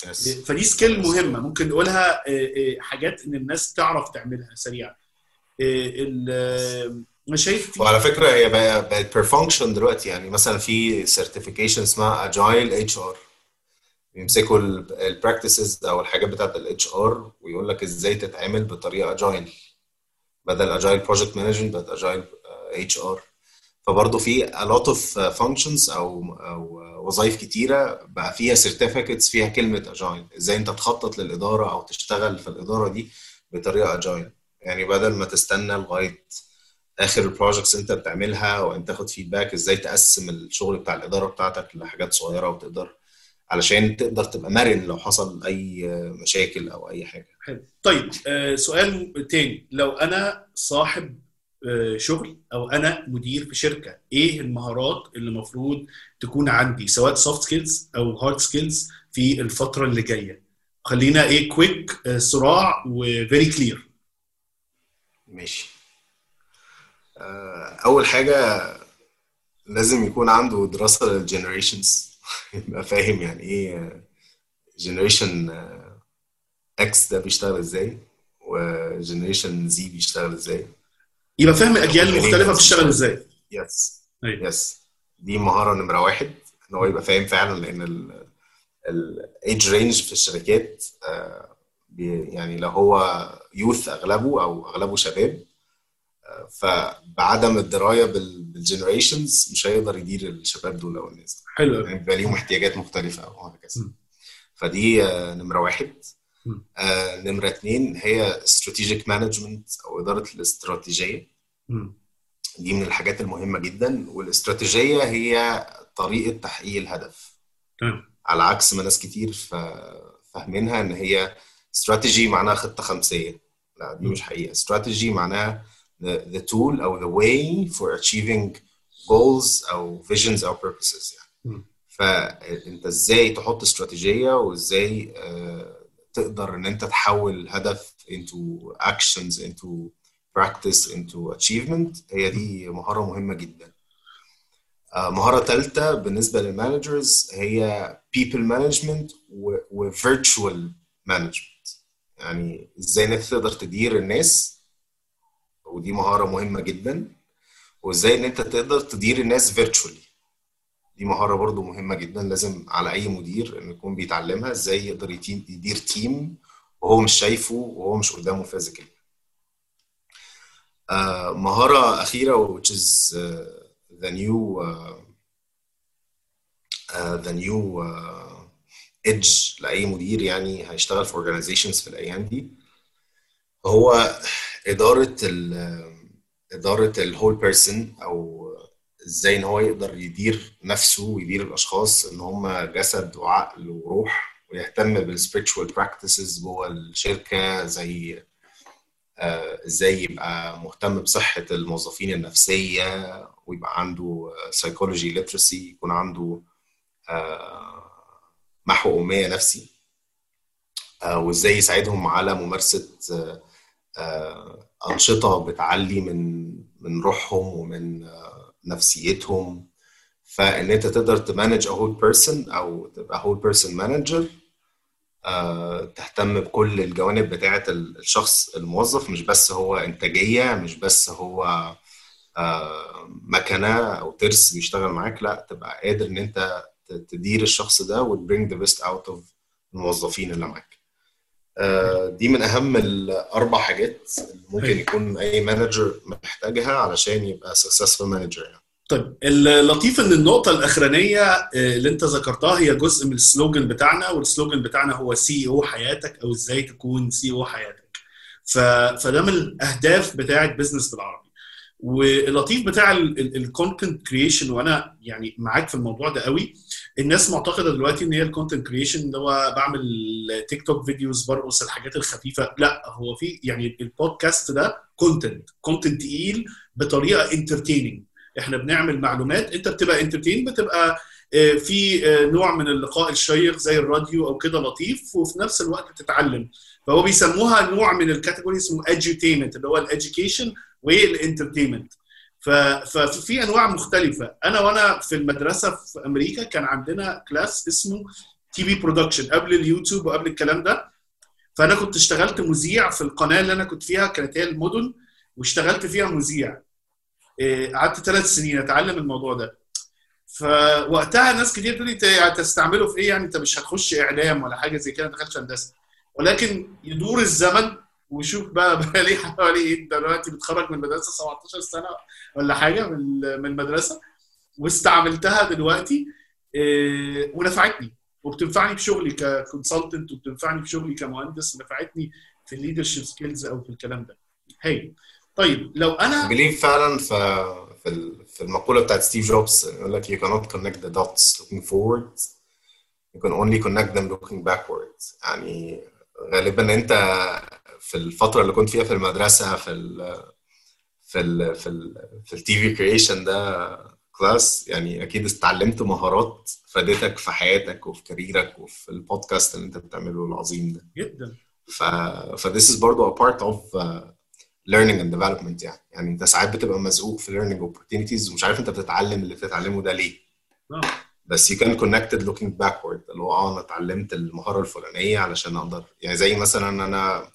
Yes. فدي skill مهمة. ممكن نقولها آه، آه، حاجات إن الناس تعرف تعملها سريعا. آه، ال- أنا شايف وعلى فكرة هي بقت per function دلوقتي. يعني مثلا في certification اسمها اجايل اتش ار يمسكوا ال practices أو الحاجات بتاعت ال HR ويقول لك إزاي تتعمل بطريقة agile بدل agile project management بقت agile HR فبرضه في a lot of functions أو أو وظائف كتيرة بقى فيها certificates فيها كلمة agile إزاي أنت تخطط للإدارة أو تشتغل في الإدارة دي بطريقة agile يعني بدل ما تستنى لغاية آخر ال projects أنت بتعملها وانت تاخد feedback إزاي تقسم الشغل بتاع الإدارة بتاعتك لحاجات صغيرة وتقدر علشان تقدر تبقى مرن لو حصل أي مشاكل أو أي حاجة. حلو. طيب آه، سؤال تاني. لو أنا صاحب شغل أو أنا مدير في شركة. إيه المهارات اللي المفروض تكون عندي؟ سواء soft skills أو hard skills في الفترة اللي جاية. خلينا إيه quick صراع و very clear ماشي. آه، أول حاجة لازم يكون عنده دراسة لل generations يبقى فاهم يعني إيه generation X ده بيشتغل إزاي و generation Z بيشتغل إزاي. يبقى فاهم الاجيال المختلفه بتشتغل إزاي. yes أيوة. yes دي مهارة نمرة واحد إن هو يبقى فاهم فعلا لأن ال age range في الشركات آه، يعني لو هو youth أغلبه أو أغلبه شباب آه، فبعدم الدراية بال generations مش هيقدر يدير الشباب دول أو الناس. حلو. قوي يعني بيبقى ليهم احتياجات مختلفة وهكذا. فدي آه، نمرة واحد. آه، نمرة اتنين هي strategic management أو إدارة الاستراتيجية. مم. دي من الحاجات المهمة جدا والاستراتيجية هي طريقة تحقيق الهدف. تمام. على عكس ما ناس كتير فاهمينها إن هي استراتيجي معناها خطة خمسية. لا دي مش حقيقة. استراتيجي معناها the, the tool أو the way for achieving goals أو visions أو purposes يعني. مم. فانت إزاي تحط استراتيجية وإزاي آه، تقدر إن أنت تحول الهدف into actions into practice into achievement. هي دي مهارة مهمة جدا. آه، مهارة ثالثة بالنسبة لل managers هي people management و, virtual management. يعني إزاي انك تقدر تدير الناس ودي مهارة مهمة جدا. وإزاي إن أنت تقدر تدير الناس virtually. دي مهارة برضو مهمة جدا لازم على أي مدير إنه يكون بيتعلمها إزاي يقدر يدير team وهو مش شايفه وهو مش قدامه physically آه، مهارة أخيرة which is uh, the new uh, edge لأي مدير يعني هيشتغل في organizations في الأيام دي. هو إدارة ال إدارة ال whole person أو إزاي إن هو يقدر يدير نفسه ويدير الأشخاص إن هم جسد وعقل وروح ويهتم بال spiritual practices جوه الشركة زي آه، إزاي يبقى مهتم بصحة الموظفين النفسية ويبقى عنده psychology literacy يكون عنده آه، محو أمية نفسي آه، وازاي يساعدهم على ممارسة آه، أنشطة بتعلي من من روحهم ومن نفسيتهم. فإن أنت تقدر ت manage whole person أو تبقى person manager آه، تهتم بكل الجوانب بتاعة الشخص الموظف مش بس هو إنتاجية مش بس هو آه، مكنة أو ترس بيشتغل معاك لا تبقى قادر إن أنت ت- تدير الشخص ده وت bring the best out of الموظفين اللي معاك. دي من أهم الأربع حاجات اللي ممكن. يكون أي manager محتاجها علشان يبقى successful manager يعني طيب اللطيف إن النقطة الأخرانية آه، اللي أنت ذكرتها هي جزء من ال slogan بتاعنا وال slogan بتاعنا هو CEO حياتك أو إزاي تكون CEO حياتك. ف... فده من الأهداف بتاعة business بالعربي. واللطيف بتاع ال content creation وأنا يعني معاك في الموضوع ده قوي الناس معتقدة دلوقتي إن هي ال content creation اللي هو بعمل TikTok videos برقص الحاجات الخفيفة. لا هو في يعني البودكاست ده content content تقيل بطريقة entertaining إحنا بنعمل معلومات أنت بتبقى entertain بتبقى آه، في آه، نوع من اللقاء الشيق زي الراديو أو كده لطيف وفي نفس الوقت بتتعلم. فهو بيسموها نوع من ال category اسمه edutainment اللي هو ال education وال entertainment ففي أنواع مختلفة. أنا وأنا في المدرسة في أمريكا كان عندنا class اسمه TV production قبل اليوتيوب وقبل الكلام ده. فأنا كنت اشتغلت مذيع في القناة اللي أنا كنت فيها كانت هي المدن واشتغلت فيها مذيع. إيه، قعدت ثلاث سنين أتعلم الموضوع ده. فوقتها ناس كتير تقول لي "إنت هتستعمله في إيه يعني؟ أنت مش هتخش إعلام ولا حاجة زي كده ما دخلتش هندسة. ولكن يدور الزمن وشوف بقى بقى لي حوالي إيه. دلوقتي بتخرج من المدرسة 17 سنة ولا حاجة من المدرسة واستعملتها دلوقتي إيه، ونفعتني وبتنفعني بشغلي ك consultant وبتنفعني بشغلي كمهندس ونفعتني في ال leadership skills أو في الكلام ده. هي طيب لو أنا believe فعلا في في ال- في المقولة بتاعت ستيف جوبز يقول لك you cannot connect the dots looking forward you can only connect them looking backward يعني غالبا أنت في الفترة اللي كنت فيها في المدرسة في ال في ال في ال في ال TV production ده class يعني أكيد اتعلمت مهارات فادتك في حياتك وفي كاريرك وفي البودكاست اللي أنت بتعمله العظيم ده. جدا. ف ف this is برضو a part of uh, learning and development يعني. يعني أنت ساعات بتبقى مزقوق في learning opportunities ومش عارف أنت بتتعلم اللي بتتعلمه ده ليه. آه. بس you can connect it looking backward اللي هو آه أنا اتعلمت المهارة الفلانية علشان أقدر يعني زي مثلا أنا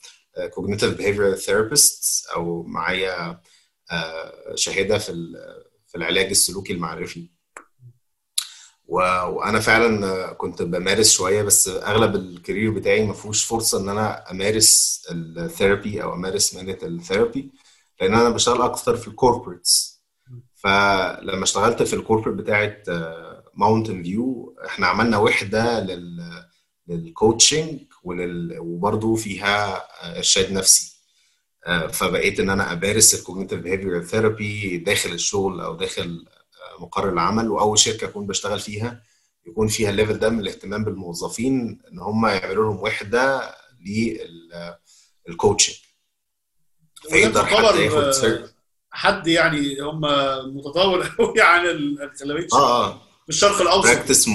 cognitive behavioral therapist أو معايا آه، شهادة في في العلاج السلوكي المعرفي. وأنا فعلا آه، كنت بمارس شوية بس أغلب ال career بتاعي ما فيهوش فرصة إن أنا أمارس ال therapy أو أمارس مهنه ال therapy لأن أنا بشتغل أكتر في ال corporates فلما اشتغلت في ال corporate بتاعت ماونتن فيو إحنا عملنا وحدة لل لل coaching ولل... وبرضه فيها آه، إرشاد نفسي. آه، فبقيت إن أنا امارس ال cognitive behavioral therapy داخل الشغل أو داخل آه، مقر العمل وأول شركة أكون بشتغل فيها يكون فيها ال level ده من الاهتمام بالموظفين إن هم يعملوا لهم وحدة لل coaching فيقدر حد ياخد آه، حد يعني هم متطور قوي عن الاغلبيه آه آه. في الشرق الأوسط. practice.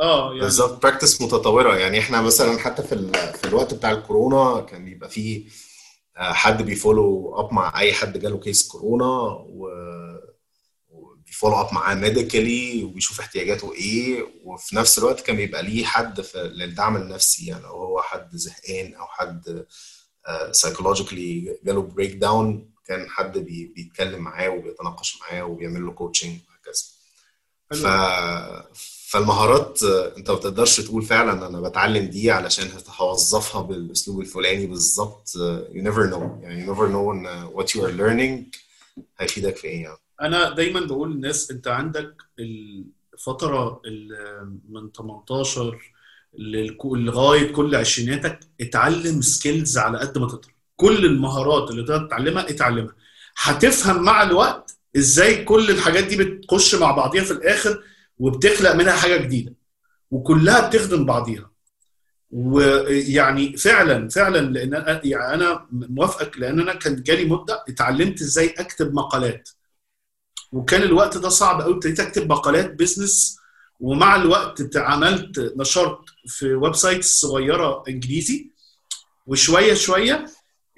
آه يعني. بالظبط practice متطورة. يعني إحنا مثلا حتى في ال... في الوقت بتاع الكورونا كان بيبقى فيه آه، حد بي follow up مع أي حد جاله case كورونا و وبي follow up معاه medically وبيشوف احتياجاته إيه وفي نفس الوقت كان بيبقى ليه حد في للدعم النفسي. يعني لو هو حد زهقان أو حد psychologically جاله breakdown كان حد بي... بيتكلم معاه وبيتناقش معاه وبيعمل له coaching وهكذا. ف... فالمهارات آه، انت ما بتقدرش تقول فعلا أنا بتعلم دي علشان هوظفها بالأسلوب الفلاني بالظبط you never know. يعني you never know إن what you are learning هيفيدك في إيه يعني. أنا دايما بقول للناس أنت عندك الفترة ال- من 18 للكو- لغاية كل عشريناتك اتعلم skills على قد ما تقدر. كل المهارات اللي تقدر تتعلمها اتعلمها. هتفهم مع الوقت إزاي كل الحاجات دي بتخش مع بعضيها في الآخر وبتخلق منها حاجة جديدة وكلها بتخدم بعضيها. ويعني فعلا فعلا لأن يعني أنا موافقك لأن أنا كان جالي مدة اتعلمت إزاي أكتب مقالات. وكان الوقت ده صعب قوي ابتديت أكتب مقالات business ومع الوقت عملت نشرت في website صغيرة إنجليزي وشوية شوية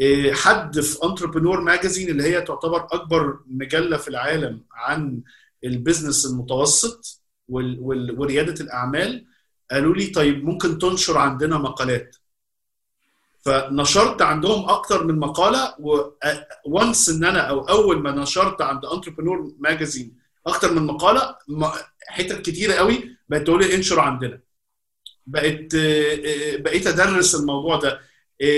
إيه، حد في Entrepreneur Magazine اللي هي تعتبر أكبر مجلة في العالم عن ال business المتوسط. وريادة الأعمال قالوا لي طيب ممكن تنشر عندنا مقالات. فنشرت عندهم أكتر من مقالة once إن أنا أو أول ما نشرت عند Entrepreneur Magazine أكتر من مقالة حتت كتيرة قوي بقت تقول لي انشر عندنا. بقت بقيت أدرس الموضوع ده.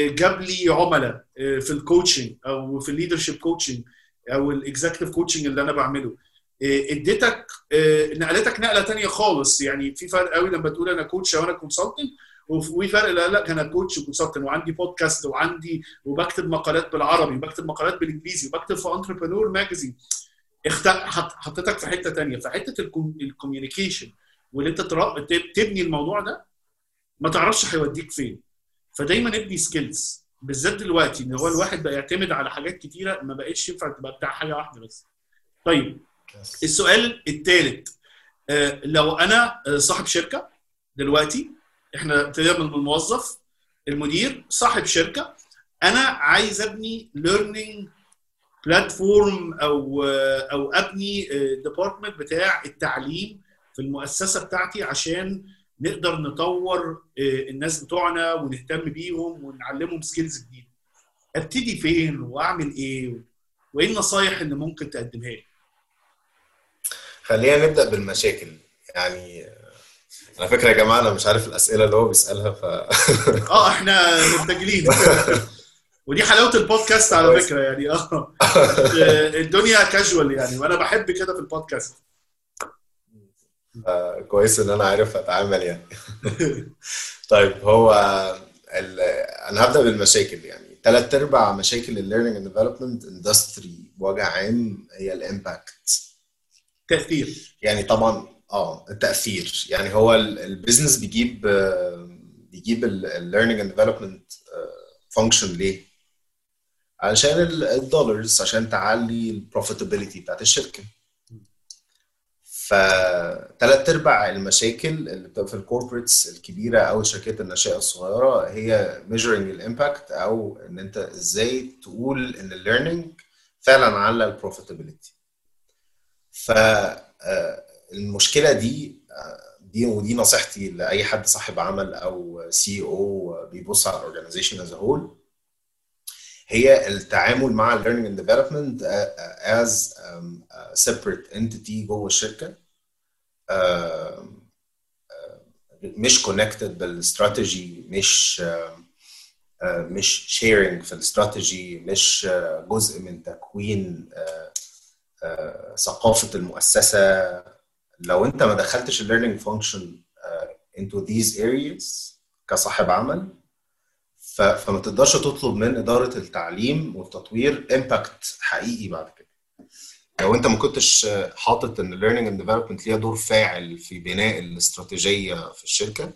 جاب لي عملاء في ال coaching أو في ال leadership coaching أو ال executive coaching اللي أنا بعمله. اديتك آه، نقلتك نقلة تانية خالص. يعني في فرق قوي لما تقول أنا coach أو أنا consultant وفي فرق لا لا أنا coach و consultant وعندي بودكاست وعندي وبكتب مقالات بالعربي وبكتب مقالات بالإنجليزي وبكتب في Entrepreneur Magazine. حطيتك في حتة تانية. فحته ال communication واللي أنت تبني الموضوع ده ما تعرفش هيوديك فين. فدايما ابني skills بالذات دلوقتي إن هو الواحد بقى يعتمد على حاجات كتيرة ما بقتش ينفع تبقى بتاع حاجة واحدة بس. طيب السؤال الثالث لو أنا آه، صاحب شركة دلوقتي إحنا ابتدينا من الموظف المدير صاحب شركة أنا عايز أبني learning platform أو آه، أو أبني department بتاع التعليم في المؤسسة بتاعتي عشان نقدر نطور آه، الناس بتوعنا ونهتم بيهم ونعلمهم skills جديدة. أبتدي فين وأعمل إيه؟ وإيه النصايح اللي ممكن تقدمها لي؟ خلينا نبدأ بالمشاكل. يعني على فكرة يا جماعة أنا مش عارف الأسئلة اللي هو بيسألها ف آه إحنا مرتجلين ودي حلاوة البودكاست على. فكرة يعني آه. الدنيا كاجوال يعني وأنا بحب كده في البودكاست. آه، كويس إن أنا عارف أتعامل يعني. طيب هو ال... أنا هبدأ بالمشاكل يعني. ثلاث أرباع مشاكل ال learning and development industry بوجه عام هي ال impact تأثير. يعني طبعا آه التأثير. يعني هو ال- ال business بيجيب بيجيب ال learning and development function ليه؟ علشان ال- dollars عشان تعلي ال profitability بتاعت الشركة. فتلات أرباع المشاكل اللي بتبقى في ال corporates الكبيرة أو الشركات الناشئة الصغيرة هي measuring ال impact أو إن أنت إزاي تقول إن ال learning فعلا على ال profitability فالمشكلة دي آه، دي ودي نصيحتي لأي حد صاحب عمل أو CEO بيبص على ال organization as a whole هي التعامل مع ال learning and development uh, as um, a separate entity جوه الشركة. مش connected بالاستراتيجي مش مش sharing في الاستراتيجي مش uh, جزء من تكوين ثقافة المؤسسة. لو انت ما دخلتش ال learning function uh, into these areas كصاحب عمل فما تقدرش تطلب من إدارة التعليم والتطوير impact حقيقي بعد كده. لو انت ما كنتش حاطط إن learning and development ليها دور فاعل في بناء الاستراتيجية في الشركة آه،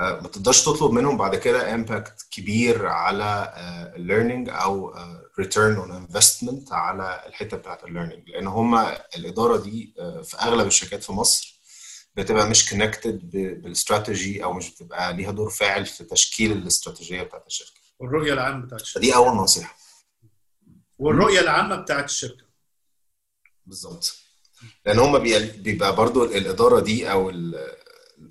ما تقدرش تطلب منهم بعد كده impact كبير على ال learning أو return on investment على الحتة بتاعت ال learning لأن هم الإدارة دي آه، في أغلب الشركات في مصر بتبقى مش connected بال strategy أو مش بتبقى ليها دور فاعل في تشكيل الاستراتيجية بتاعت الشركة. والرؤية العامة بتاعت الشركة. فدي أول نصيحة. والرؤية العامة بتاعت الشركة. بالظبط. لأن هم بيبقى برضو الإدارة دي أو ال-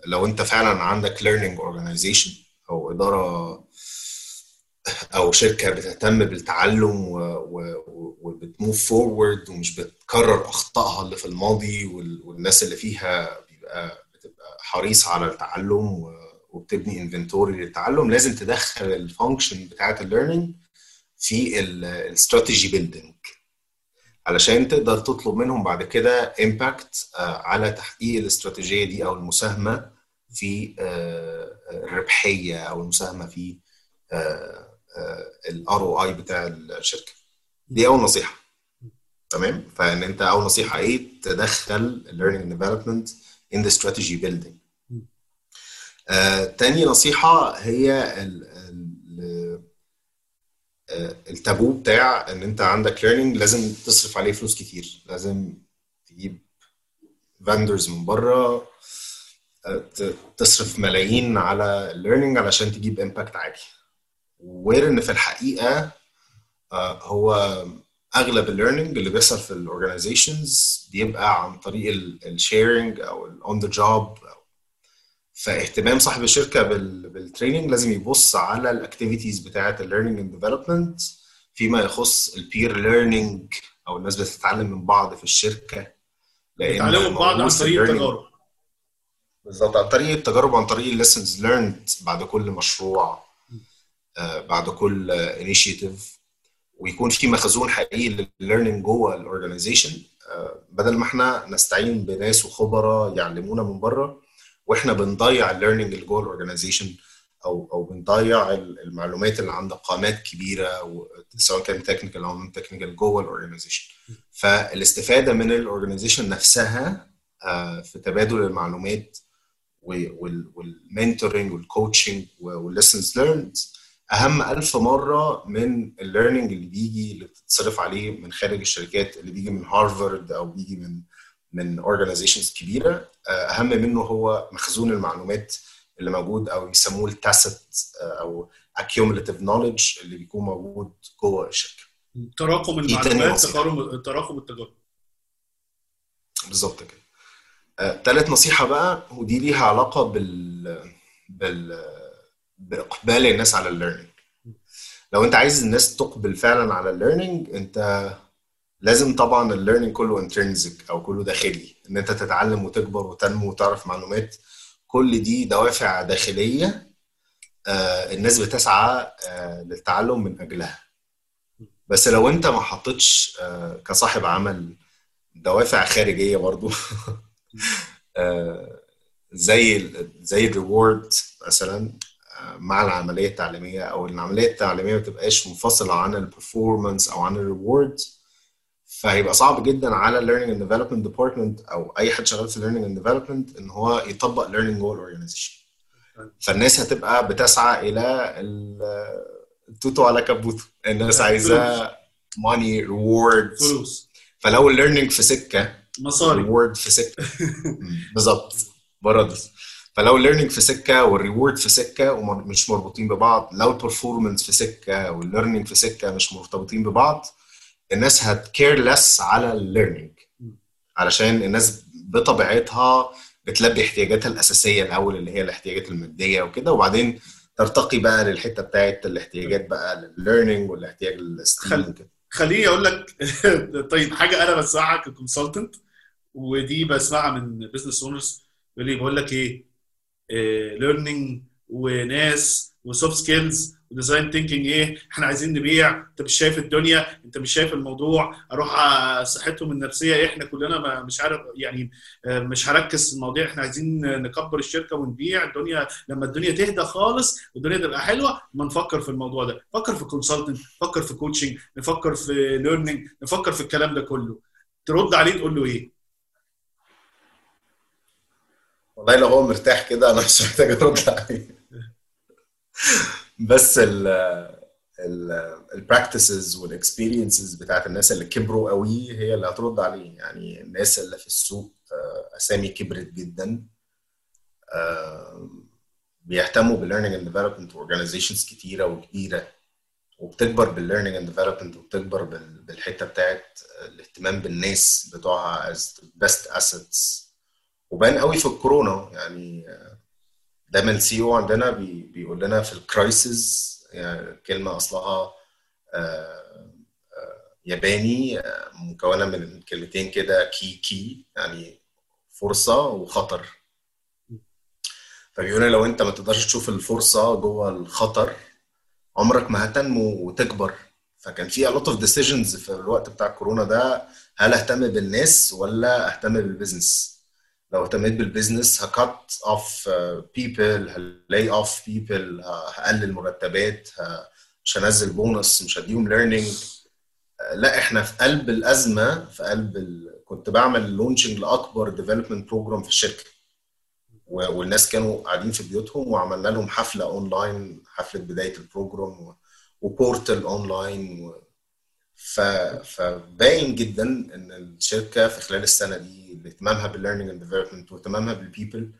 لو انت فعلا عندك learning organization أو إدارة أو شركة بتهتم بالتعلم وبت move forward ومش بتكرر أخطائها اللي في الماضي والناس اللي فيها بيبقى بتبقى حريص على التعلم وبتبني inventory للتعلم لازم تدخل ال function بتاعت ال learning في ال strategy building علشان تقدر تطلب منهم بعد كده impact على تحقيق الاستراتيجية دي أو المساهمة في الربحية أو المساهمة في الار أو اي بتاع الشركة. دي أول نصيحة. تمام؟ فإن أنت أول نصيحة إيه؟ تدخل learning and development in the strategy building. آه، تاني نصيحة هي ال التابو بتاع إن أنت عندك learning لازم تصرف عليه فلوس كتير. لازم تجيب vendors من بره تصرف ملايين على ال learning علشان تجيب impact عالي. wherein في الحقيقة هو أغلب ال learning اللي بيحصل في ال organizations بيبقى عن طريق ال sharing أو ال on the job فاهتمام صاحب الشركة بال training لازم يبص على ال activities بتاعه ال learning and development فيما يخص ال peer learning أو الناس بتتعلم من بعض في الشركة. لأن بيتعلموا من بعض عن طريق التجارب. بالظبط عن طريق التجارب عن طريق ال lessons learned بعد كل مشروع بعد كل initiative ويكون في مخزون حقيقي للل learning جوه ال organization بدل ما إحنا نستعين بناس وخبراء يعلمونا من بره وإحنا بنضيع ال learning اللي جوه ال organization أو أو بنضيع المعلومات اللي عند قامات كبيرة سواء كان technical أو non-technical جوه ال organization فالاستفادة من ال organization نفسها في تبادل المعلومات وال mentoring وال coaching وال lessons learned أهم ألف مرة من ال learning اللي بيجي اللي بتتصرف عليه من خارج الشركات اللي بيجي من هارفارد أو بيجي من من organizations كبيرة أهم منه هو مخزون المعلومات اللي موجود أو يسموه ال tacit أو accumulative knowledge اللي بيكون موجود جوه الشركة. تراكم المعلومات تراكم تراكم التجارب. بالظبط كده. ثالث نصيحة بقى ودي ليها علاقة بال بال بإقبال الناس على ال learning لو أنت عايز الناس تقبل فعلا على ال learning أنت لازم طبعا ال learning كله intrinsic أو كله داخلي إن أنت تتعلم وتكبر وتنمو وتعرف معلومات. كل دي دوافع داخلية آه الناس بتسعى آه للتعلم من أجلها. بس لو أنت ما حطيتش آه كصاحب عمل دوافع خارجية برضو زي زي ال reward مثلا مع العملية التعليمية أو العملية التعليمية ما تبقاش منفصلة عن ال performance أو عن ال reward فهيبقى صعب جدا على ال learning and development department أو أي حد شغال في ال learning and development إن هو يطبق learning جوه ال organization فالناس هتبقى بتسعى إلى التوتو على كبوتو. الناس عايزة money reward فلوس. فلو ال learning في سكة مصاري. reward في سكة. بالظبط. برادس فلو ال learning في سكة وال reward في سكة ومش مربوطين ببعض لو ال performance في سكة وال learning في سكة مش مرتبطين ببعض الناس هت care less على ال learning علشان الناس بطبيعتها بتلبي احتياجاتها الأساسية الأول اللي هي الاحتياجات المادية وكده وبعدين ترتقي بقى للحتة بتاعت الاحتياجات بقى للل learning والاحتياج لل esteem وكده. خليني أقول لك طيب حاجة أنا بسمعها ك consultant ودي بسمعها من business owners يقول لي بقول لك إيه؟ learning وناس و soft skills و design thinking إيه؟ إحنا عايزين نبيع. انت مش شايف الدنيا؟ انت مش شايف الموضوع؟ أروح صحتهم النفسية. إيه إحنا كلنا مش عارف يعني مش هركز في المواضيع. إحنا عايزين نكبر الشركة ونبيع. الدنيا لما الدنيا تهدى خالص والدنيا تبقى حلوة ما نفكر في الموضوع ده. فكر في consultant فكر في coaching نفكر في learning نفكر في الكلام ده كله. ترد عليه تقول له إيه؟ والله لو هو مرتاح كده أنا مش محتاج أرد عليه. بس ال ال practices وال experiences بتاعت الناس اللي كبروا قوي هي اللي هترد عليه. يعني الناس اللي في السوق أسامي كبرت جدا. بيهتموا بال learning and development organizations كتيرة وكبيرة. وبتكبر بال learning and development وبتكبر بالحتة بتاعت الاهتمام بالناس بتوعها as best assets وبان قوي في الكورونا. يعني دايما ال CEO عندنا بي بيقول لنا في ال crisis يعني كلمة أصلها آه، آه، ياباني آه، مكونة من كلمتين كده كي كي يعني فرصة وخطر. فبيقولوا لو انت ما تقدرش تشوف الفرصة جوه الخطر عمرك ما هتنمو وتكبر. فكان في a lot of decisions في الوقت بتاع الكورونا ده هل اهتم بالناس ولا اهتم بال business لو اهتميت بال business ه cut off people ه lay off people هقلل مرتبات مش هنزل بونص مش هديهم learning لا إحنا في قلب الأزمة في قلب ال... كنت بعمل launching لأكبر development program في الشركة. والناس كانوا قاعدين في بيوتهم وعملنا لهم حفلة اونلاين حفلة بداية البروجرام و... و portal online و... ف... فباين جدا إن الشركة في خلال السنة دي اهتمامها بال learning and development واهتمامها بال people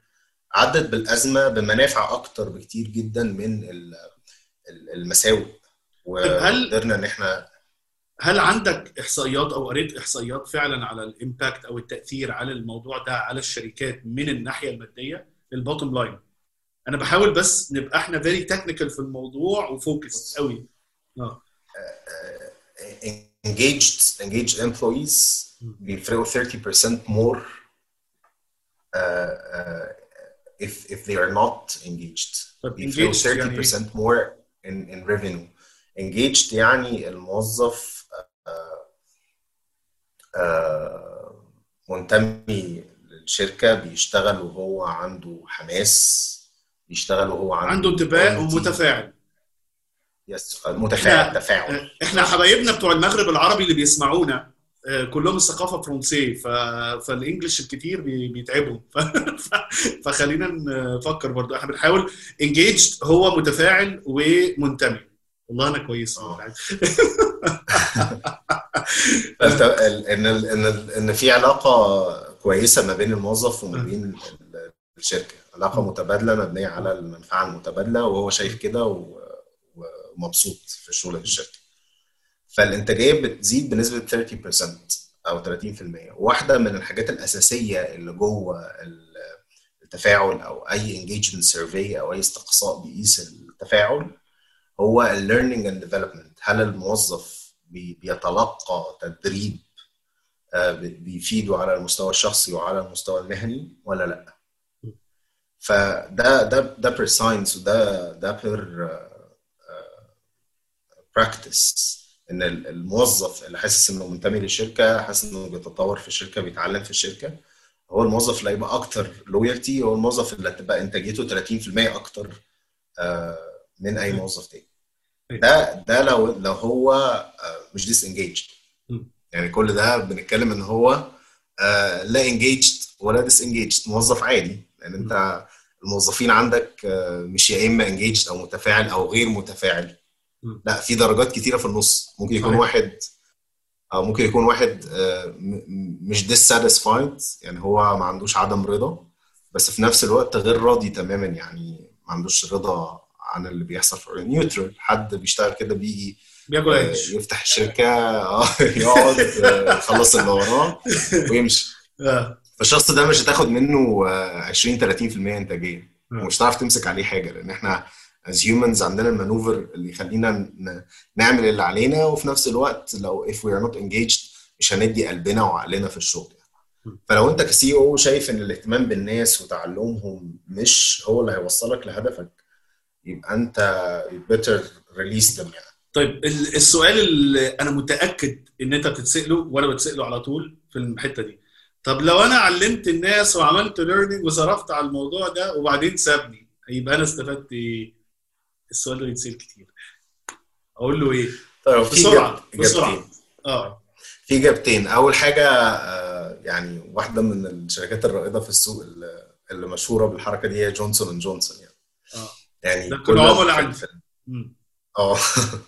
عدت بالأزمة بمنافع أكتر بكتير جدا من ال- ال- المساوئ. وقدرنا إن إحنا هل عندك إحصائيات أو قريت إحصائيات فعلا على ال impact أو التأثير على الموضوع ده على الشركات من الناحية المادية ال bottom line أنا بحاول بس نبقى إحنا very technical في الموضوع و focus قوي. آه engaged engaged employees بيفرقوا 30% more uh, uh, if if they are not engaged. بيفرقوا engaged يعني 30% more in in revenue. Engaged يعني الموظف آه، آه، منتمي للشركة بيشتغل وهو عنده حماس بيشتغل وهو عنده عنده انتباه. ومتفاعل. يس متفاعل تفاعل. إحنا حبايبنا بتوع المغرب العربي اللي بيسمعونا كلهم الثقافة فرنسية ف... فالإنجليش الكتير بي... بيتعبوا ف... ف... فخلينا نفكر برضو. إحنا بنحاول انجيجد هو متفاعل ومنتمي. والله أنا كويس. آه. إن إن إن في علاقة كويسة ما بين الموظف وما بين ال- الشركة. علاقة متبادلة مبنية على المنفعة المتبادلة وهو شايف كده و- ومبسوط في شغل الشركة. فالانتاجيه بتزيد بنسبة 30% أو 30% واحدة من الحاجات الأساسية اللي جوه ال- التفاعل أو أي engagement survey أو أي استقصاء بيقيس التفاعل هو ال learning and development هل الموظف بي- بيتلقى تدريب آه، بي- بيفيده على المستوى الشخصي وعلى المستوى المهني ولا لأ؟ فده ده ده pure science وده ده pure practice إن ال- الموظف اللي حاسس إنه منتمي للشركه حاسس إنه بيتطور في الشركة بيتعلم في الشركة هو الموظف اللي هيبقى أكتر loyalty هو الموظف اللي هتبقى إنتاجيته 30% أكتر آه، من أي موظف تاني. ده ده لو لو هو آه، مش disengaged. يعني كل ده بنتكلم إن هو آه، لا engaged ولا disengaged موظف عادي. لأن أنت الموظفين عندك مش يا إما انجيجد أو متفاعل أو غير متفاعل. لا في درجات كتيرة في النص ممكن يكون صحيح. واحد أو ممكن يكون واحد آه، مش dissatisfied يعني هو ما عندوش عدم رضا بس في نفس الوقت غير راضي تماما يعني ما عندوش رضا عن اللي بيحصل في نيوترال حد بيشتغل كده بيجي بياكل آه، عيش يفتح الشركة آه، يقعد آه، يخلص اللي وراه ويمشي آه. فالشخص ده مش هتاخد منه آه، 20 30% إنتاجية آه. ومش هتعرف تمسك عليه حاجة لأن إحنا as humans عندنا ال maneuver اللي يخلينا نعمل اللي علينا وفي نفس الوقت لو if we are not engaged مش هندي قلبنا وعقلنا في الشغل يعني. فلو انت ك CEO شايف إن الاهتمام بالناس وتعلمهم مش هو اللي هيوصلك لهدفك يبقى انت better release them يعني طيب ال- السؤال اللي أنا متأكد إن أنت بتتساله وأنا بتسأله على طول في الحتة دي طب لو أنا علمت الناس وعملت learning وصرفت على الموضوع ده وبعدين سابني يبقى أنا استفدت إيه؟ السؤال ده بيتسأل كتير. أقول له إيه؟ طيب في بسرعة. بسرعة. آه. في اجابتين أول حاجة آه، يعني واحدة من الشركات الرائدة في السوق اللي مشهورة بالحركة دي هي جونسون اند جونسون يعني. آه. يعني ده كل عملاء عندي. آه.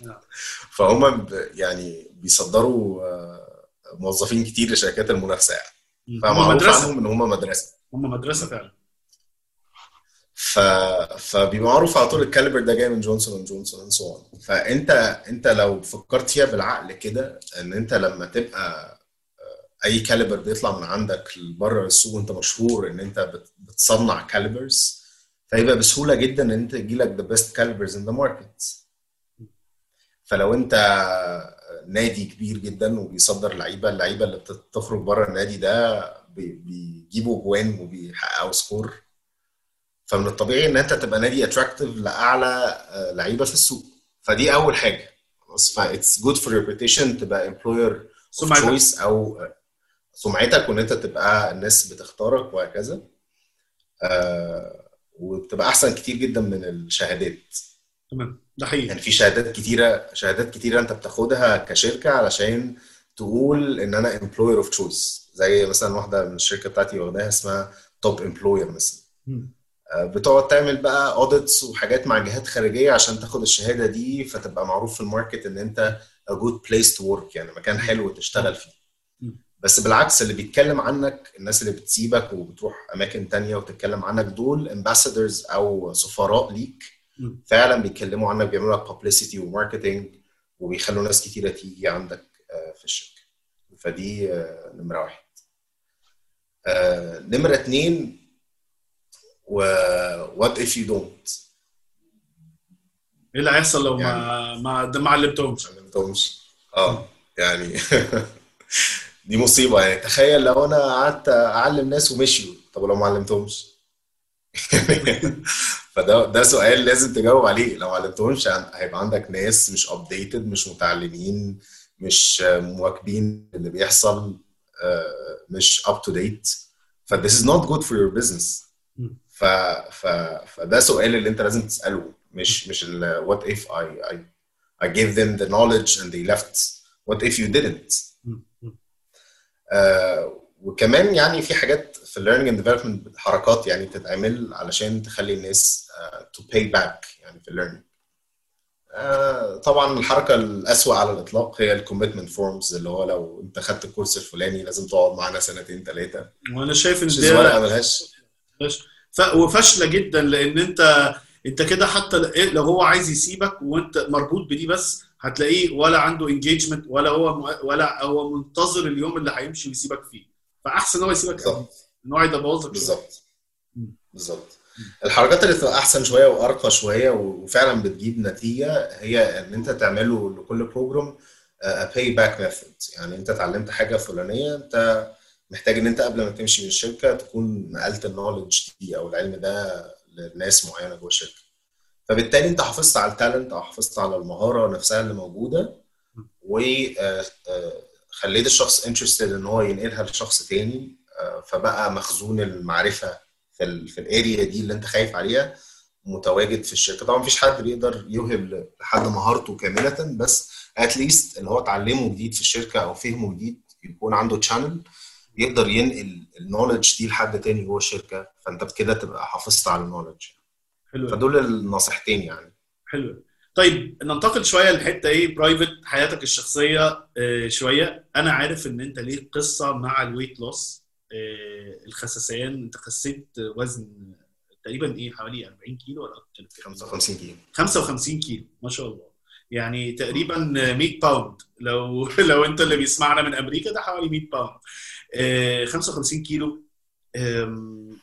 نعم. فهم يعني بيصدروا آه، موظفين كتير لشركات المنافسة يعني. فمعروف عنهم إن هم مدرسة. هم مدرسة فعلا. ف... فبيبقى معروف على طول ال caliber ده جاي من جونسون اند جونسون and so فأنت أنت لو فكرت فيها بالعقل كده إن أنت لما تبقى آه، أي caliber بيطلع من عندك بره السوق وأنت مشهور إن أنت بت- بتصنع calibers فيبقى بسهولة جدا إن أنت يجي لك the best calibers in the market فلو أنت نادي كبير جدا وبيصدر لعيبة اللعيبة اللي بتخرج بره النادي ده بي- بيجيبوا اجوان وبيحققوا score فمن الطبيعي إن أنت تبقى نادي attractive لأعلى آه، لعيبة في السوق. فدي أول حاجة. خلاص ف it's good for reputation تبقى سمعتك. choice أو آه، سمعتك وإن أنت تبقى الناس بتختارك وهكذا. آه، وبتبقى أحسن كتير جدا من الشهادات. تمام. ده حقيقي. يعني في شهادات كتيرة شهادات كتيرة أنت بتاخدها كشركة علشان تقول إن أنا employer of choice. زي مثلا واحدة من الشركة بتاعتي واخداها اسمها Top Employer مثلا. بتقعد تعمل بقى audits وحاجات مع جهات خارجية عشان تاخد الشهادة دي فتبقى معروف في ال market إن أنت a good place to work يعني مكان حلو تشتغل فيه. بس بالعكس اللي بيتكلم عنك الناس اللي بتسيبك وبتروح أماكن تانية وتتكلم عنك دول ambassadors أو سفراء ليك. فعلا بيتكلموا عنك بيعملوا لك publicity و marketing وبيخلوا ناس كتيرة تيجي عندك آه، في الشركة فدي آه، نمرة واحد آه، نمرة اتنين و what if you don't? إيه اللي هيحصل لو ما ما ما علمتهمش؟ ما علمتهمش. آه يعني دي مصيبة يعني. تخيل لو أنا قعدت أعلم ناس ومشيوا. طب لو ما علمتهمش؟ فده ده سؤال لازم تجاوب عليه. لو ما علمتهمش هيبقى عندك ناس مش ابديتد مش متعلمين مش مواكبين اللي بيحصل آه، مش up to date. ف this is not good for your business. مم. ف, ف, فده سؤال اللي انت لازم تسأله مش مش ال what if I I I gave them the knowledge and they left. What if you didn't. آه وكمان يعني في حاجات في ال learning and development حركات يعني بتتعمل علشان تخلي الناس to pay back يعني في ال learning آه طبعا الحركة الأسوأ على الإطلاق هي ال commitment forms اللي هو لو انت خدت ال course الفلاني لازم تقعد معانا سنتين ثلاثة وأنا شايف إن ده ورقة ملهاش. وفاشلة جدا لأن أنت أنت كده حتى ل- لو هو عايز يسيبك وأنت مربوط بدي بس هتلاقيه ولا عنده engagement ولا هو ولا هو منتظر اليوم اللي هيمشي ويسيبك فيه. فأحسن هو يسيبك بالظبط. إن هو يبوظك. بالظبط. بالظبط. الحركات اللي تبقى أحسن شوية وأرقى شوية وفعلا بتجيب نتيجة هي إن أنت تعمله لكل program pay back method يعني أنت اتعلمت حاجة فلانية أنت محتاج إن أنت قبل ما تمشي من الشركة تكون نقلت ال knowledge دي أو العلم ده لناس معينة جوه الشركة. فبالتالي أنت حافظت على ال talent أو حافظت على المهارة نفسها اللي موجودة وخليت الشخص interested إن هو ينقلها لشخص تاني آه، فبقى مخزون المعرفة في في ال area دي اللي أنت خايف عليها متواجد في الشركة. طبعا مفيش حد بيقدر يوهب لحد مهارته كاملة بس at least اللي هو اتعلمه جديد في الشركة أو فهمه جديد يكون عنده channel يقدر ينقل ال knowledge دي لحد تاني جوه الشركة فأنت بكده تبقى حافظت على ال knowledge حلو فدول النصيحتين يعني. حلو طيب ننتقل شوية لحتة إيه private حياتك الشخصية آه، شوية. أنا عارف إن أنت ليك قصة مع ال weight loss الخسسان. أنت خسيت وزن تقريبا إيه حوالي 40 كيلو ولا أكتر 55 كيلو. 55 كيلو ما شاء الله. يعني تقريبا 100 pound لو لو أنت اللي بيسمعنا من أمريكا ده حوالي 100 pound آه، 55 كيلو. آم،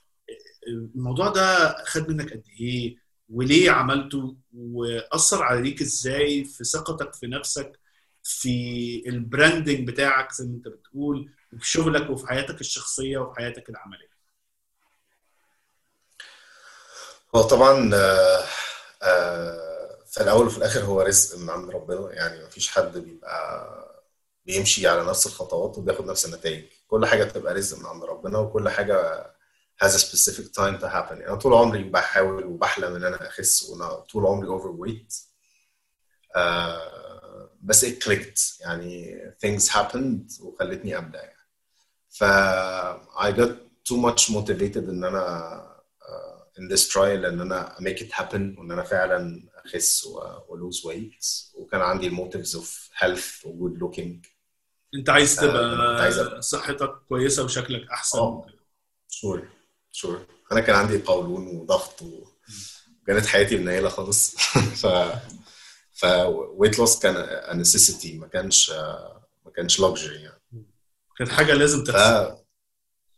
الموضوع ده خد منك قد إيه؟ وليه عملته؟ وأثر عليك إزاي في ثقتك في نفسك؟ في ال branding بتاعك زي ما أنت بتقول وفي شغلك وفي حياتك الشخصية وفي حياتك العملية. هو طبعا آه، آه، في الأول وفي الآخر هو رزق من عند ربنا. يعني مفيش حد بيبقى بيمشي على نفس الخطوات وبياخد نفس النتائج. كل حاجة بتبقى رزق من عند ربنا وكل حاجة has a specific time to happen. يعني أنا طول عمري بحاول وبحلم إن أنا أخس وأنا طول عمري overweight. آه بس it clicked. يعني things happened وخلتني ابدا يعني. ف I got too much motivated إن أنا uh, in this trial إن أنا make it happen وإن أنا فعلا أخس و lose weight. وكان عندي ال motives of health و good looking. انت عايز آه، تبقى صحتك كويسة وشكلك أحسن آه. Sure sure أنا كان عندي قولون وضغط وكانت حياتي منيلة خالص. ف ف weight loss كان necessity ما كانش ما كانش luxury يعني. كانت حاجة لازم تحصل.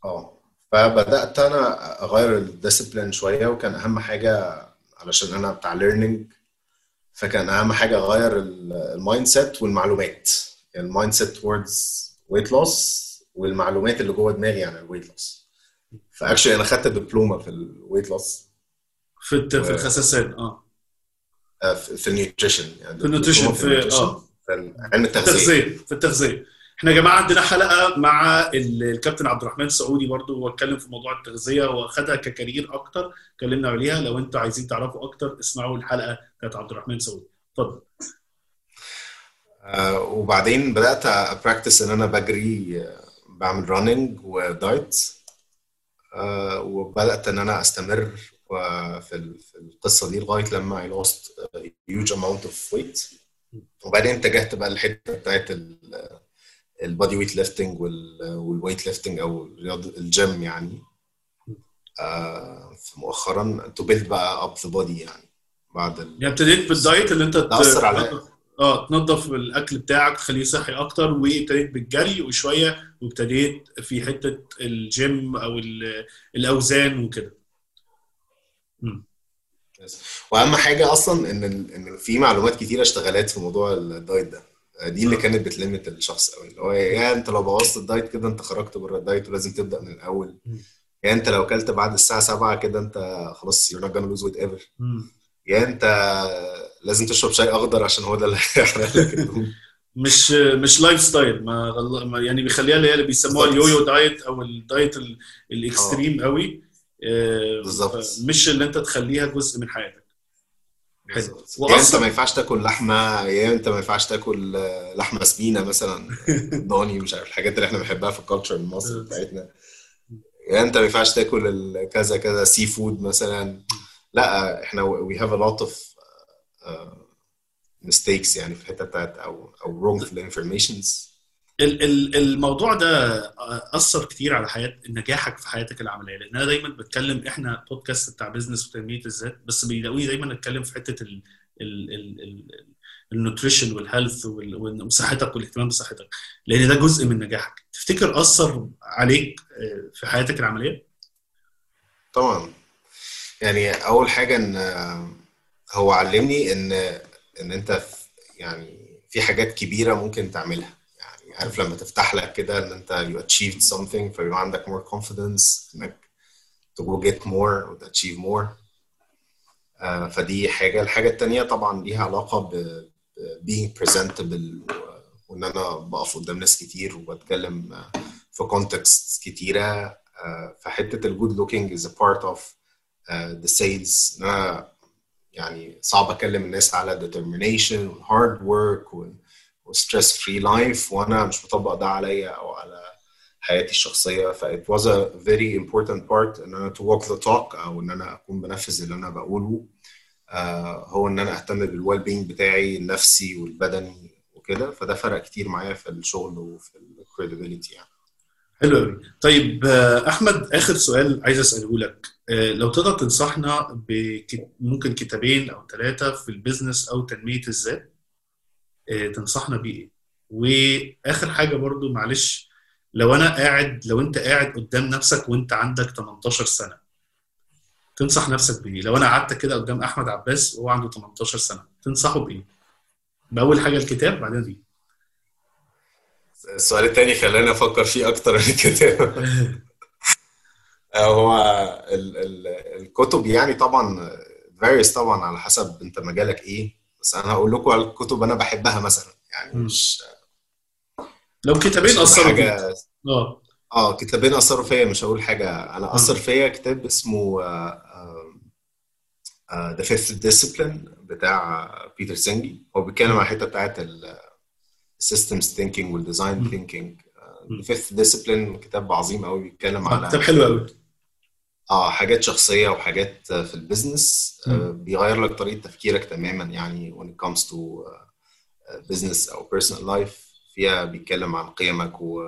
آه. فبدأت أنا أغير ال discipline شوية وكان أهم حاجة علشان أنا بتاع learning فكان أهم حاجة أغير ال mindset والمعلومات. ال mindset towards weight loss والمعلومات اللي جوه دماغي عن ال weight loss ف actually أنا خدت دبلومه في ال weight loss في الت- في الخساسات آه. في ال nutrition يعني في ال nutrition في آه. في علم التغذية. في التغذية. إحنا يا جماعة عندنا حلقة مع ال- الكابتن عبد الرحمن السعودي برضو هو اتكلم في موضوع التغذية واخدها ك career أكتر اتكلمنا عليها. لو أنتوا عايزين تعرفوا أكتر اسمعوا الحلقة بتاعت عبد الرحمن السعودي اتفضل. آه، وبعدين بدأت ا practice إن أنا بجري آه، بعمل running و diet آه، وبدأت إن أنا أستمر في ال- في القصة دي لغاية لما lost a huge amount of weight وبعدين اتجهت بقى للحتة بتاعت ال body weight lifting وال weight lifting أو رياضه الجيم يعني آه، مؤخرا to build بقى up the body يعني بعد. يعني ابتديت بال diet اللي أنت ت- ده أثر عليا. آه تنظف الأكل بتاعك تخليه صحي أكتر وابتديت بالجري وشوية وابتديت في حتة الجيم أو ال- الأوزان وكده. وأهم حاجة أصلا إن إن في معلومات كتيرة اشتغلت في موضوع ال diet ده. دي اللي كانت بت limit الشخص قوي اللي هو يا أنت لو بوظت ال diet كده أنت خرجت بره ال diet ولازم تبدأ من الأول. يا أنت لو أكلت بعد الساعة 7 كده أنت خلاص you're not gonna lose weight ever. مم. يا أنت لازم تشرب شاي أخضر عشان هو ده اللي هيحرق لك مش مش lifestyle ما يعني بيخليها اللي هي اللي بيسموها. ال yo-yo diet أو ال diet ال- ال extreme قوي. آه، بالظبط. مش اللي أنت تخليها جزء من حياتك. حلو. يا أنت ما ينفعش تاكل لحمة يا أنت ما ينفعش تاكل آه، لحمة سمينه مثلا ضاني مش عارف الحاجات اللي إحنا بنحبها في ال culture المصري بتاعتنا. يا أنت ما ينفعش تاكل كذا كذا seafood مثلا لا إحنا we have a lot of uh, mistakes يعني في الحته بتاعت أو أو wrongful informations. ال- ال- الموضوع ده أثر كتير على حياه نجاحك في حياتك العملية. لأن أنا دايما بتكلم إحنا بودكاست بتاع business وتنمية الذات بس بيلاقوني دايما أتكلم في حتة ال ال ال ال ال nutrition وال health وال- وصحتك والاهتمام بصحتك. لأن ده جزء من نجاحك. تفتكر أثر عليك آه، في حياتك العملية؟ طبعا. يعني أول حاجة إن هو علمني إن إن أنت يعني في حاجات كبيرة ممكن تعملها. يعني عارف لما تفتح لك كده إن أنت you achieved something فيبقى عندك more confidence إنك to go get more to achieve more. آه، فدي حاجة. الحاجة التانية طبعا ليها علاقة ب being presentable وإن أنا بقف قدام ناس كتير وبتكلم في contexts كتيرة. آه، فحتة ال good looking is of uh, the sales. إن أنا يعني صعب أكلم الناس على determination و hard work و و stress free life وأنا مش مطبق ده عليا أو على حياتي الشخصية. ف it was a very important part إن أنا to walk the talk أو إن أنا أكون بنفذ اللي أنا بقوله. آه هو إن أنا أهتم بال well being بتاعي النفسي والبدني وكده. فده فرق كتير معايا في الشغل وفي ال credibility يعني. حلو قوي طيب آه، أحمد آخر سؤال عايز أسأله لك. آه، لو تقدر تنصحنا ممكن كتابين أو ثلاثة في البيزنس أو تنمية الذات آه، تنصحنا بيه إيه؟ وآخر حاجة برضو معلش لو أنا قاعد لو أنت قاعد قدام نفسك وأنت عندك 18 سنة تنصح نفسك بإيه؟ لو أنا قعدت كده قدام أحمد عباس وهو عنده 18 سنة تنصحه بإيه؟ بأول حاجة الكتاب بعدين دي. السؤال التاني خلاني أفكر فيه أكتر من الكتاب هو ال ال الكتب يعني طبعا varies طبعا على حسب أنت مجالك إيه. بس أنا هقول لكم على الكتب أنا بحبها مثلا. يعني. مش لو كتابين أثروا حاجة آه. آه كتابين أثروا فيا مش هقول حاجة. أنا أثر فيا كتاب اسمه The Fifth Discipline بتاع بيتر سينجي هو بيتكلم عن الحتة بتاعت thinking وال design مم. thinking مم. The Fifth Discipline كتاب عظيم قوي بيتكلم آه، على كتاب حلو قوي آه حاجات شخصية وحاجات في ال business آه، مم. بيغير لك طريقة تفكيرك تماما يعني when it comes to آه، business أو personal life فيها بيتكلم عن قيمك و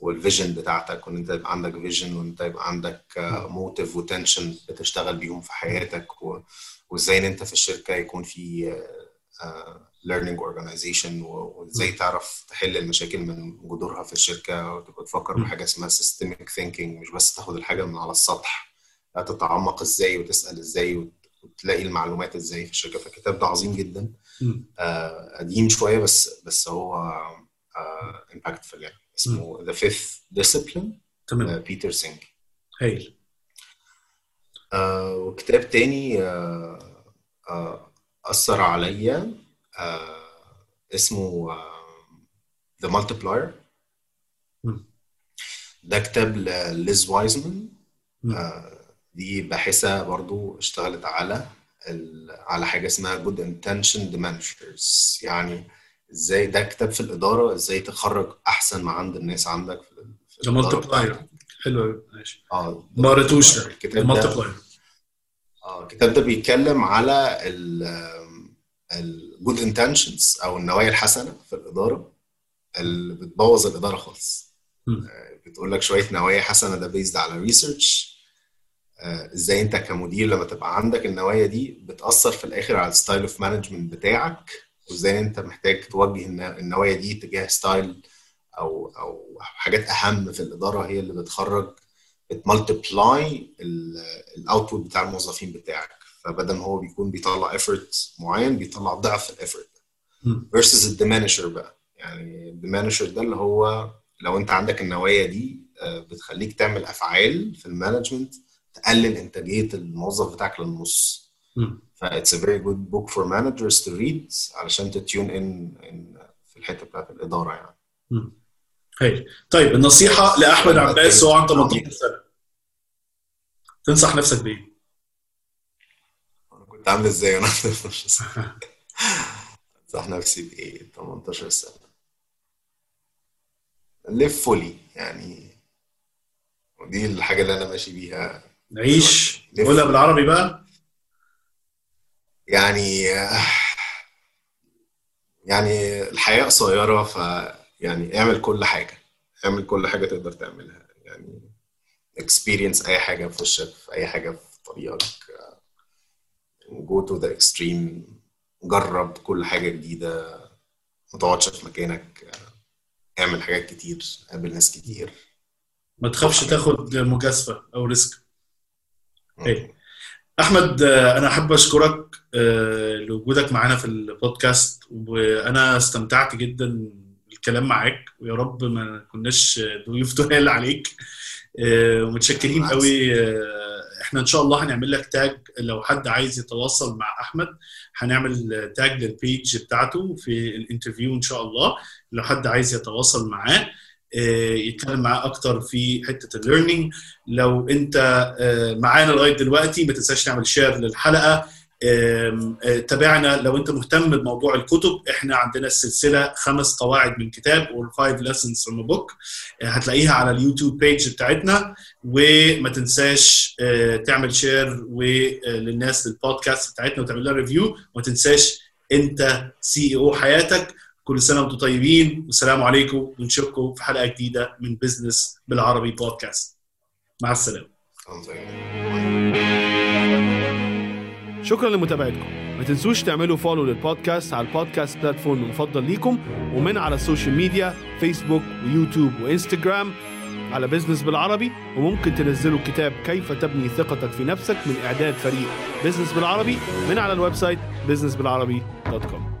وال vision بتاعتك وإن أنت يبقى عندك vision وإن أنت يبقى عندك motive و intention بتشتغل بيهم في حياتك وإزاي إن أنت في الشركة يكون في learning organization وازاي تعرف تحل المشاكل من جذورها في الشركة وتبقى تفكر. بحاجة اسمها systemic thinking مش بس تاخد الحاجة من على السطح لا تتعمق إزاي وتسأل إزاي وت- وتلاقي المعلومات إزاي في الشركة. فالكتاب ده عظيم جدا. آه، قديم شوية بس بس هو impactful يعني. اسمه The Fifth Discipline تمام. بيتر سينجي هايل. آه، وكتاب تاني آه، آه، أثر عليا آه، اسمه The Multiplier مم. ده كتاب لليز وايزمان. آه، دي باحثة برضو اشتغلت على على حاجة اسمها good intention managers يعني إزاي ده كتاب في الإدارة إزاي تخرج أحسن ما عند الناس عندك في multiplier بتاعتك. حلو. ماشي آه ما قريتوش ده الكتاب ده آه الكتاب ده بيتكلم على ال good intentions أو النوايا الحسنة في الإدارة اللي بتبوظ الإدارة خالص. آه، بتقول لك شوية نوايا حسنة ده based على research إزاي أنت كمدير لما تبقى عندك النوايا دي بتأثر في الآخر على ال style of management بتاعك؟ وإزاي أنت محتاج توجه النوايا دي تجاه style أو أو حاجات أهم في الإدارة هي اللي بتخرج بت multiply ال output بتاع الموظفين بتاعك. فبدل ما هو بيكون بيطلع effort معين بيطلع ضعف ال effort. versus ال diminisher بقى يعني ال diminisher ده اللي هو لو انت عندك النوايا دي آه، بتخليك تعمل أفعال في ال management تقلل إنتاجية الموظف بتاعك للنص مم. ف it's a very good book for managers to read علشان ت tune ان في الحتة بتاعت الإدارة يعني. هايل طيب النصيحة لأحمد عباس هو عن 18 سنة تنصح نفسك بإيه؟ أنا كنت عامل إزاي وأنا 18 سنه انصح نفسي بايه 18 سنة. Live fully يعني ودي الحاجة اللي أنا ماشي بيها. نعيش قولها بالعربي بقى. يعني يعني الحياة قصيرة ف يعني اعمل كل حاجة. اعمل كل حاجة تقدر تعملها. يعني experience أي حاجة في وشك في أي حاجة في طريقك. Go to the extreme. جرب كل حاجة جديدة. ما تقعدش في مكانك. اعمل حاجات كتير. قابل ناس كتير. ما تخافش تاخد مجازفة أو ريسك. هايل أحمد أنا أحب أشكرك آه، لوجودك معانا في البودكاست وأنا استمتعت جدا بالكلام معاك. ويا رب ما كناش ضيوف تقال عليك. ومتشكرين بالعكس. قوي. آه، إحنا ان شاء الله هنعمل لك tag لو حد عايز يتواصل مع أحمد هنعمل tag لل page بتاعته في ال interview إن شاء الله. لو حد عايز يتواصل معاه آه، يتكلم معاه أكتر في حتة ال learning لو أنت آه، معانا لغاية دلوقتي ما تنساش تعمل share للحلقة. آه، تابعنا لو انت مهتم بموضوع الكتب إحنا عندنا السلسله خمس قواعد من كتاب or five lessons book آه، هتلاقيها على اليوتيوب page بتاعتنا وما تنساش آه، تعمل share للناس للبودكاست بتاعتنا وتعمل لها review وما تنساش انت سي أو حياتك. كل سنة وأنتم طيبين والسلام عليكم ونشوفكم في حلقة جديدة من بزنس بالعربي بودكاست مع السلامة. شكرا لمتابعتكم. ما تنسوش تعملوا follow للبودكاست على البودكاست platform المفضل ليكم ومن على السوشيال ميديا فيسبوك ويوتيوب وانستجرام على بزنس بالعربي وممكن تنزلوا كتاب كيف تبني ثقتك في نفسك من إعداد فريق. بزنس بالعربي من على ال website businessbilarabi.com